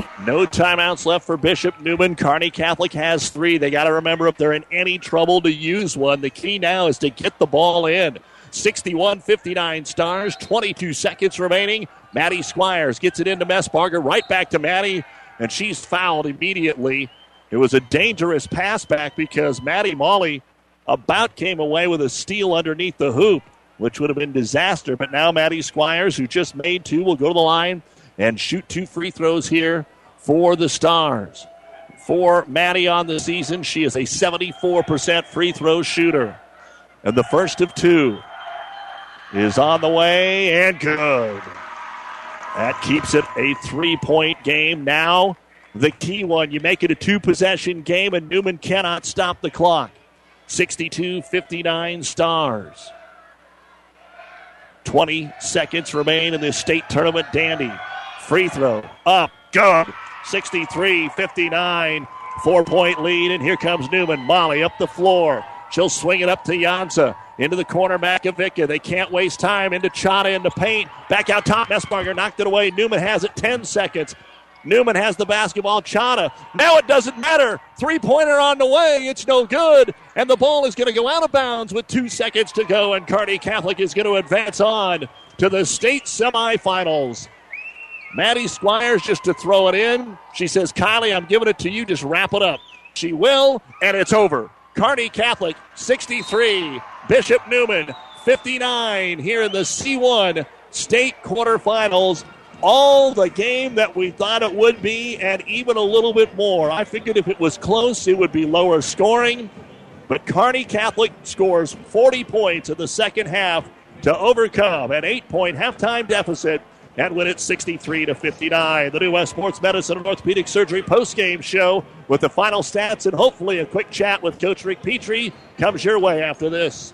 No timeouts left for Bishop Neumann. Kearney Catholic has three. They got to remember if they're in any trouble to use one. The key now is to get the ball in. 61 59 stars, 22 seconds remaining. Maddie Squires gets it into Messbarger, right back to Maddie, and she's fouled immediately. It was a dangerous pass back because Maddie Molly about came away with a steal underneath the hoop, which would have been disaster. But now Maddie Squires, who just made two, will go to the line and shoot two free throws here for the Stars. For Maddie on the season, she is a 74% free throw shooter. And the first of two is on the way and good. That keeps it a three point game. Now, the key one you make it a two possession game, and Neumann cannot stop the clock. 62 59 Stars. 20 seconds remain in this state tournament dandy. Free throw up, good. 63 59. Four point lead, and here comes Neumann. Molly up the floor. She'll swing it up to Jansa. Into the corner, Makovica. They can't waste time. Into Chana into paint. Back out top. Messbarger knocked it away. Neumann has it 10 seconds. Neumann has the basketball. Chana. Now it doesn't matter. Three pointer on the way. It's no good. And the ball is going to go out of bounds with two seconds to go. And Kearney Catholic is going to advance on to the state semifinals. Maddie Squires just to throw it in. She says, Kylie, I'm giving it to you. Just wrap it up. She will, and it's over. Kearney Catholic 63, Bishop Neumann, 59 here in the C1 state quarterfinals. All the game that we thought it would be, and even a little bit more. I figured if it was close, it would be lower scoring. But Kearney Catholic scores 40 points in the second half to overcome an eight point halftime deficit and win it 63 to 59. The New West Sports Medicine and Orthopedic Surgery post-game show with the final stats and hopefully a quick chat with Coach Rick Petrie comes your way after this.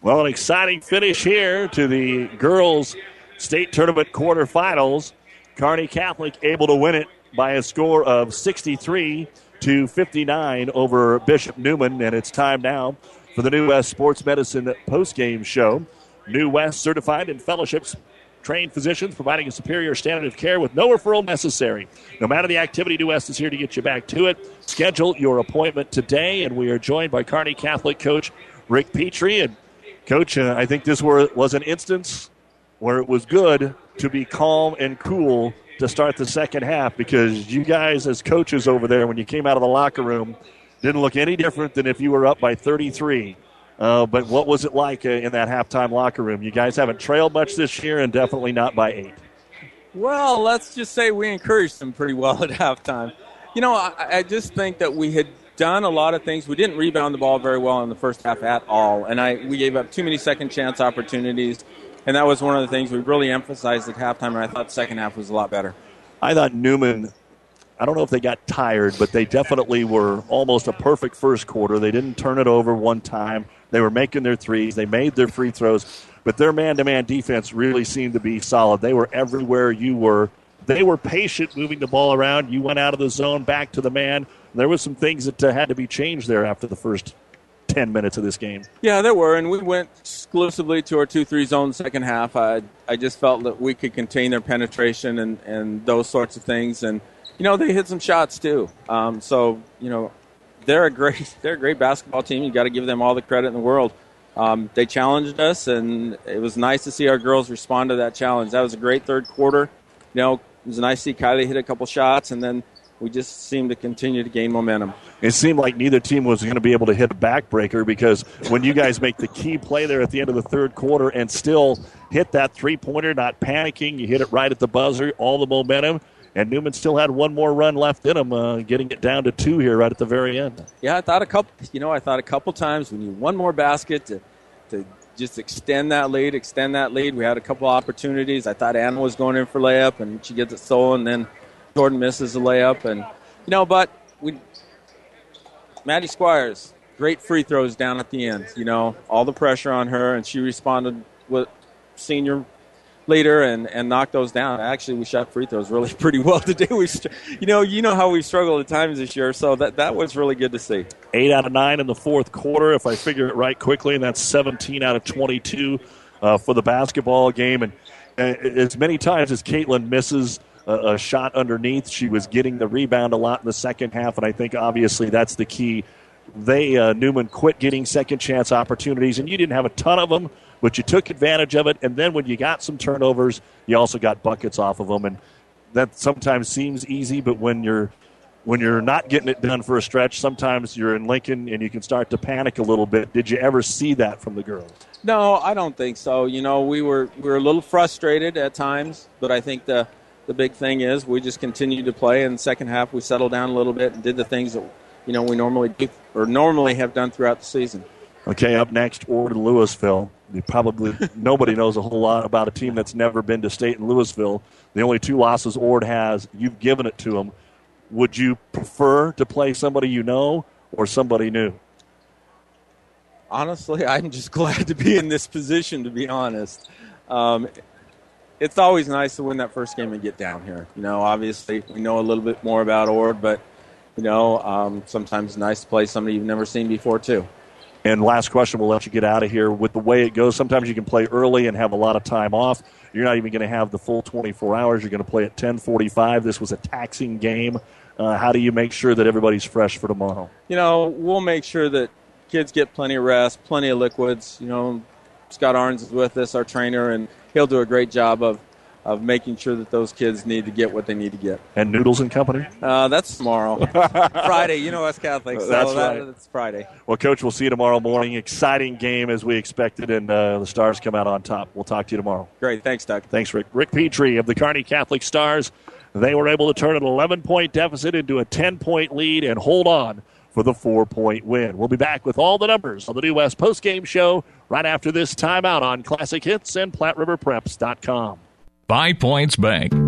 Well, an exciting finish here to the girls' state tournament quarterfinals. Kearney Catholic able to win it by a score of 63 to 59 over Bishop Neumann, and it's time now for the New West Sports Medicine postgame show. New West certified in fellowships trained physicians providing a superior standard of care with no referral necessary. No matter the activity, New West is here to get you back to it. Schedule your appointment today, and we are joined by Kearney Catholic coach Rick Petrie. And Coach, uh, I think this were, was an instance where it was good to be calm and cool to start the second half because you guys, as coaches over there, when you came out of the locker room, didn't look any different than if you were up by 33. Uh, but what was it like uh, in that halftime locker room? You guys haven't trailed much this year and definitely not by eight. Well, let's just say we encouraged them pretty well at *laughs* halftime. You know, I, I just think that we had done a lot of things. We didn't rebound the ball very well in the first half at all, and I we gave up too many second chance opportunities, and that was one of the things we really emphasized at halftime. And I thought second half was a lot better. I thought Neumann. I don't know if they got tired, but they definitely were almost a perfect first quarter. They didn't turn it over one time. They were making their threes. They made their free throws, but their man-to-man defense really seemed to be solid. They were everywhere you were. They were patient moving the ball around. You went out of the zone back to the man. There was some things that uh, had to be changed there after the first 10 minutes of this game. Yeah, there were, and we went exclusively to our 2 3 zone second half. I, I just felt that we could contain their penetration and, and those sorts of things. And, you know, they hit some shots too. Um, so, you know, they're a great *laughs* they're a great basketball team. You got to give them all the credit in the world. Um, they challenged us, and it was nice to see our girls respond to that challenge. That was a great third quarter. You know, it was nice to see Kylie hit a couple shots, and then we just seemed to continue to gain momentum. It seemed like neither team was going to be able to hit a backbreaker because when you guys make the key play there at the end of the third quarter and still hit that three pointer, not panicking, you hit it right at the buzzer, all the momentum. And Neumann still had one more run left in him, uh, getting it down to two here right at the very end. Yeah, I thought a couple. You know, I thought a couple times we need one more basket to to just extend that lead, extend that lead. We had a couple opportunities. I thought Anna was going in for layup, and she gets it stolen. Then Jordan misses the layup, and you know, but we Maddie Squires, great free throws down at the end. You know, all the pressure on her, and she responded with senior leader and, and knocked those down. Actually, we shot free throws really *laughs* pretty well today. We, you know, you know how we struggled at times this year, so that that was really good to see. Eight out of nine in the fourth quarter, if I figure it right quickly, and that's 17 out of 22 uh, for the basketball game. And uh, as many times as Caitlin misses a, a shot underneath, she was getting the rebound a lot in the second half, and I think obviously that's the key. They uh, Neumann quit getting second chance opportunities, and you didn't have a ton of them but you took advantage of it. And then when you got some turnovers, you also got buckets off of them. And that sometimes seems easy, but when you're when you're not getting it done for a stretch, sometimes you're in Lincoln and you can start to panic a little bit. Did you ever see that from the girls? No, I don't think so. You know, we were we were a little frustrated at times, but I think the the big thing is we just continued to play. In the second half, we settled down a little bit and did the things that you know we normally do or normally have done throughout the season. Okay, up next, Ord and Louisville. You probably *laughs* nobody knows a whole lot about a team that's never been to state in Louisville. The only two losses Ord has, you've given it to them. Would you prefer to play somebody you know or somebody new? Honestly, I'm just *laughs* glad to be in this position. To be honest, um, it's always nice to win that first game and get down here. You know, obviously we know a little bit more about Ord, but you know, um, sometimes it's nice to play somebody you've never seen before too. And last question, we'll let you get out of here. With the way it goes, sometimes you can play early and have a lot of time off. You're not even going to have the full 24 hours. You're going to play at 10:45. This was a taxing game. Uh, how do you make sure that everybody's fresh for tomorrow? You know, we'll make sure that kids get plenty of rest, plenty of liquids. You know, Scott Arns is with us, our trainer, and he'll do a great job of of making sure that those kids need to get what they need to get. And Noodles and Company? Uh, that's tomorrow. *laughs* Friday. You know us Catholics. So that's that, right. That's Friday. Well, Coach, we'll see you tomorrow morning. Exciting game as we expected, and uh, the Stars come out on top. We'll talk to you tomorrow. Great. Thanks, Doug. Thanks, Rick. Rick Petrie of the Kearney Catholic Stars. They were able to turn an 11 point deficit into a 10 point lead and hold on for the four point win. We'll be back with all the numbers on the New West postgame show right after this timeout on Classic Hits and PlatteRiverPreps.com. Five Points Bank.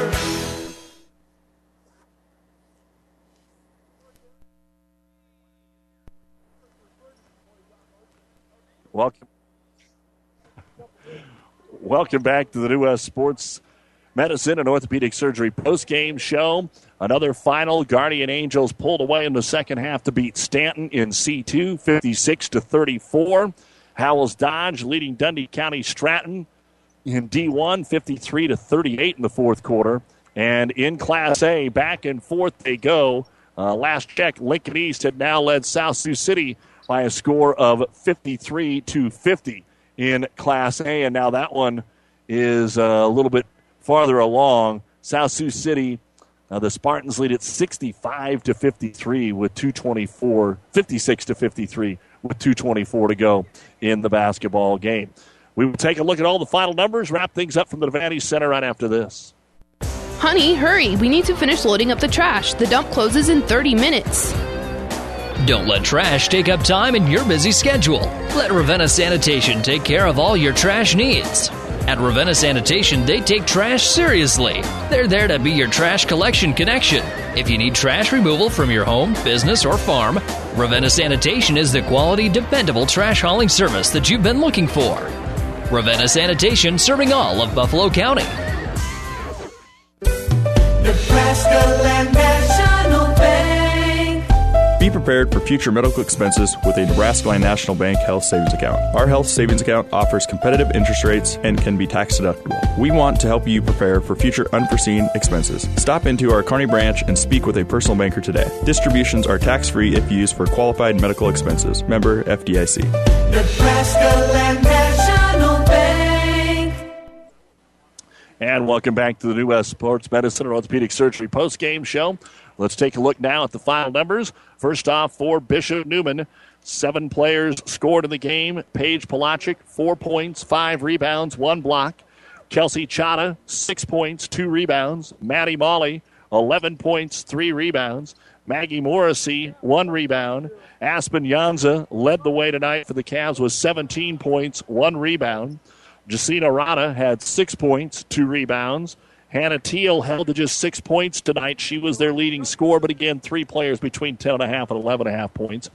Welcome. Welcome back to the New West Sports Medicine and Orthopedic Surgery post-game show. Another final. Guardian Angels pulled away in the second half to beat Stanton in C2, 56 to 34. Howells Dodge leading Dundy County Stratton in D1, 53 to 38 in the fourth quarter. And in Class A, back and forth they go. Uh, last check, Lincoln East had now led South Sioux City by a score of 53 to 50 in Class A, and now that one is uh, a little bit farther along. South Sioux City, uh, the Spartans lead at 65 to 53 with 224, 56 to 53 with 224 to go in the basketball game. We will take a look at all the final numbers, wrap things up from the Devaney Center right after this. Honey, hurry! We need to finish loading up the trash. The dump closes in 30 minutes. Don't let trash take up time in your busy schedule. Let Ravenna Sanitation take care of all your trash needs. At Ravenna Sanitation, they take trash seriously. They're there to be your trash collection connection. If you need trash removal from your home, business, or farm, Ravenna Sanitation is the quality, dependable trash hauling service that you've been looking for. Ravenna Sanitation serving all of Buffalo County. Nebraska Land. Be prepared for future medical expenses with a Nebraska Land National Bank Health Savings Account. Our health savings account offers competitive interest rates and can be tax deductible. We want to help you prepare for future unforeseen expenses. Stop into our Kearney branch and speak with a personal banker today. Distributions are tax free if used for qualified medical expenses. Member FDIC. Nebraska Land National Bank. And welcome back to the New West Sports Medicine and Orthopedic Surgery post-game show. Let's take a look now at the final numbers. First off, for Bishop Neumann, seven players scored in the game. Paige Pelagic, four points, five rebounds, one block. Kelsey Chata, six points, two rebounds. Maddie Molly, 11 points, three rebounds. Maggie Morrissey, one rebound. Aspen Jansa led the way tonight for the Cavs with 17 points, one rebound. Jacina Rada had six points, two rebounds. Hannah Teal held to just six points tonight. She was their leading scorer, but again, three players between 10.5 and 11.5 points.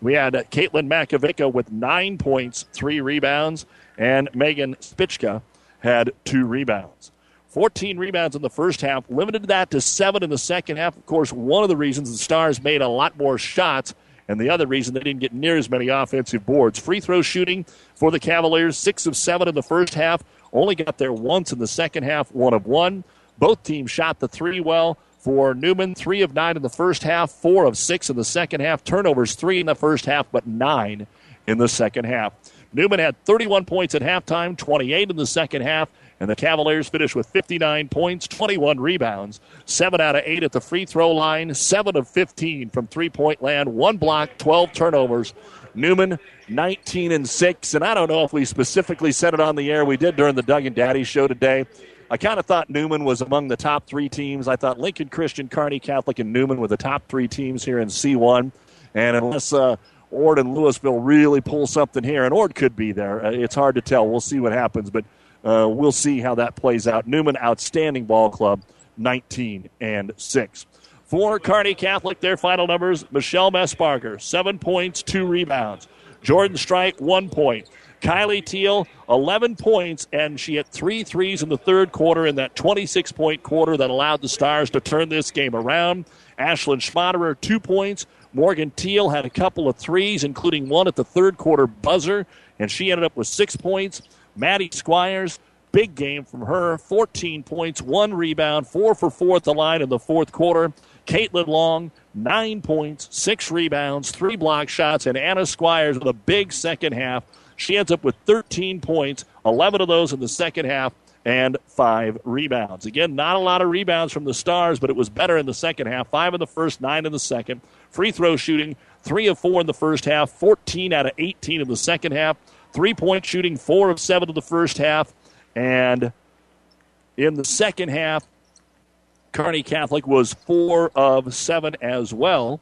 We had Caitlin Makovica with nine points, three rebounds, and Megan Spichka had two rebounds. 14 rebounds in the first half, limited that to seven in the second half. Of course, one of the reasons the Stars made a lot more shots, and the other reason they didn't get near as many offensive boards. Free throw shooting for the Cavaliers, six of seven in the first half, only got there once in the second half, one of one. Both teams shot the three well. For Neumann, three of nine in the first half, four of six in the second half. Turnovers, three in the first half, but nine in the second half. Neumann had 31 points at halftime, 28 in the second half, and the Cavaliers finished with 59 points, 21 rebounds, 7 out of 8 at the free throw line, 7 of 15 from three point land, 1 block, 12 turnovers. Neumann, 19 and 6. And I don't know if we specifically said it on the air. We did during the Doug and Daddy show today. I kind of thought Neumann was among the top three teams. I thought Lincoln Christian, Kearney Catholic, and Neumann were the top three teams here in C1. And unless uh, Ord and Louisville really pull something here, and Ord could be there, uh, it's hard to tell. We'll see what happens, but uh, we'll see how that plays out. Neumann, outstanding ball club, 19 and 6. For Kearney Catholic, their final numbers Michelle Messbarger, seven points, two rebounds. Jordan Strite, one point. Kylie Teal, 11 points, and she hit three threes in the third quarter in that 26 point quarter that allowed the Stars to turn this game around. Ashlyn Schmaderer, two points. Morgan Teal had a couple of threes, including one at the third quarter buzzer, and she ended up with six points. Maddie Squires, big game from her, 14 points, one rebound, four for four at the line in the fourth quarter. Caitlin Long, nine points, six rebounds, three block shots, and Anna Squires with a big second half. She ends up with 13 points, 11 of those in the second half, and five rebounds. Again, not a lot of rebounds from the Stars, but it was better in the second half. Five in the first, nine in the second. Free throw shooting, three of four in the first half, 14 out of 18 in the second half. Three point shooting, four of seven in the first half. And in the second half, Kearney Catholic was four of seven as well.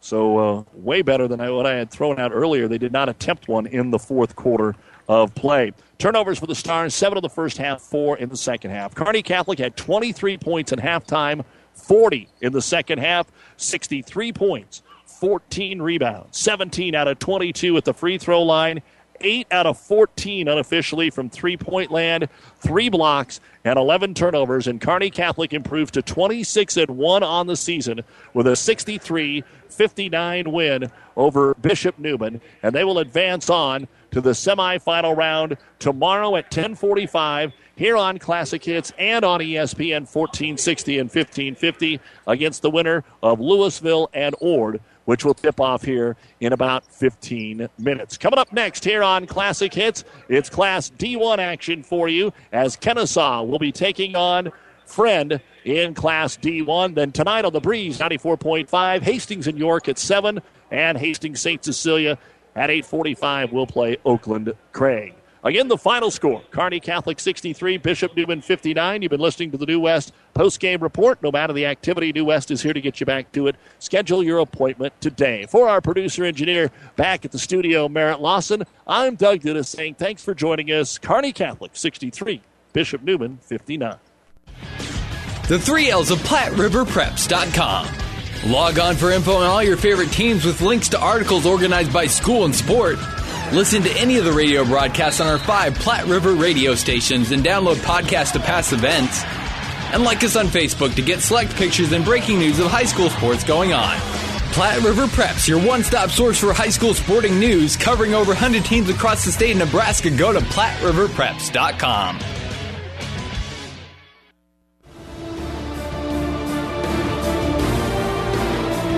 So, uh, way better than what I had thrown out earlier. They did not attempt one in the fourth quarter of play. Turnovers for the Stars, seven in the first half, four in the second half. Kearney Catholic had 23 points in halftime, 40 in the second half, 63 points, 14 rebounds, 17 out of 22 at the free throw line, 8 out of 14 unofficially from three point land, three blocks, and 11 turnovers. And Kearney Catholic improved to 26 and 1 on the season with a 63 59 win over Bishop Neumann. And they will advance on to the semifinal round tomorrow at 1045 here on Classic Hits and on ESPN 1460 and 1550 against the winner of Louisville and Ord, which will tip off here in about 15 minutes. Coming up next here on Classic Hits, it's Class D1 action for you as Kenesaw will be taking on Friend in Class D1. Then tonight on the Breeze 94.5, Hastings and York at 7, and Hastings St. Cecilia at 8:45 will play Oakland Craig. Again, the final score Kearney Catholic 63, Bishop Neumann 59. You've been listening to the New West post game report. No matter the activity, New West is here to get you back to it. Schedule your appointment today. For our producer engineer back at the studio, Merritt Lawson, I'm Doug Dennis saying thanks for joining us. Kearney Catholic 63, Bishop Neumann 59. The three L's of PlatteRiverPreps.com. Log on for info on all your favorite teams with links to articles organized by school and sport. Listen to any of the radio broadcasts on our five Platte River radio stations and download podcasts to past events. And like us on Facebook to get select pictures and breaking news of high school sports going on. Platte River Preps, your one stop source for high school sporting news covering over 100 teams across the state of Nebraska. Go to PlatteRiverPreps.com.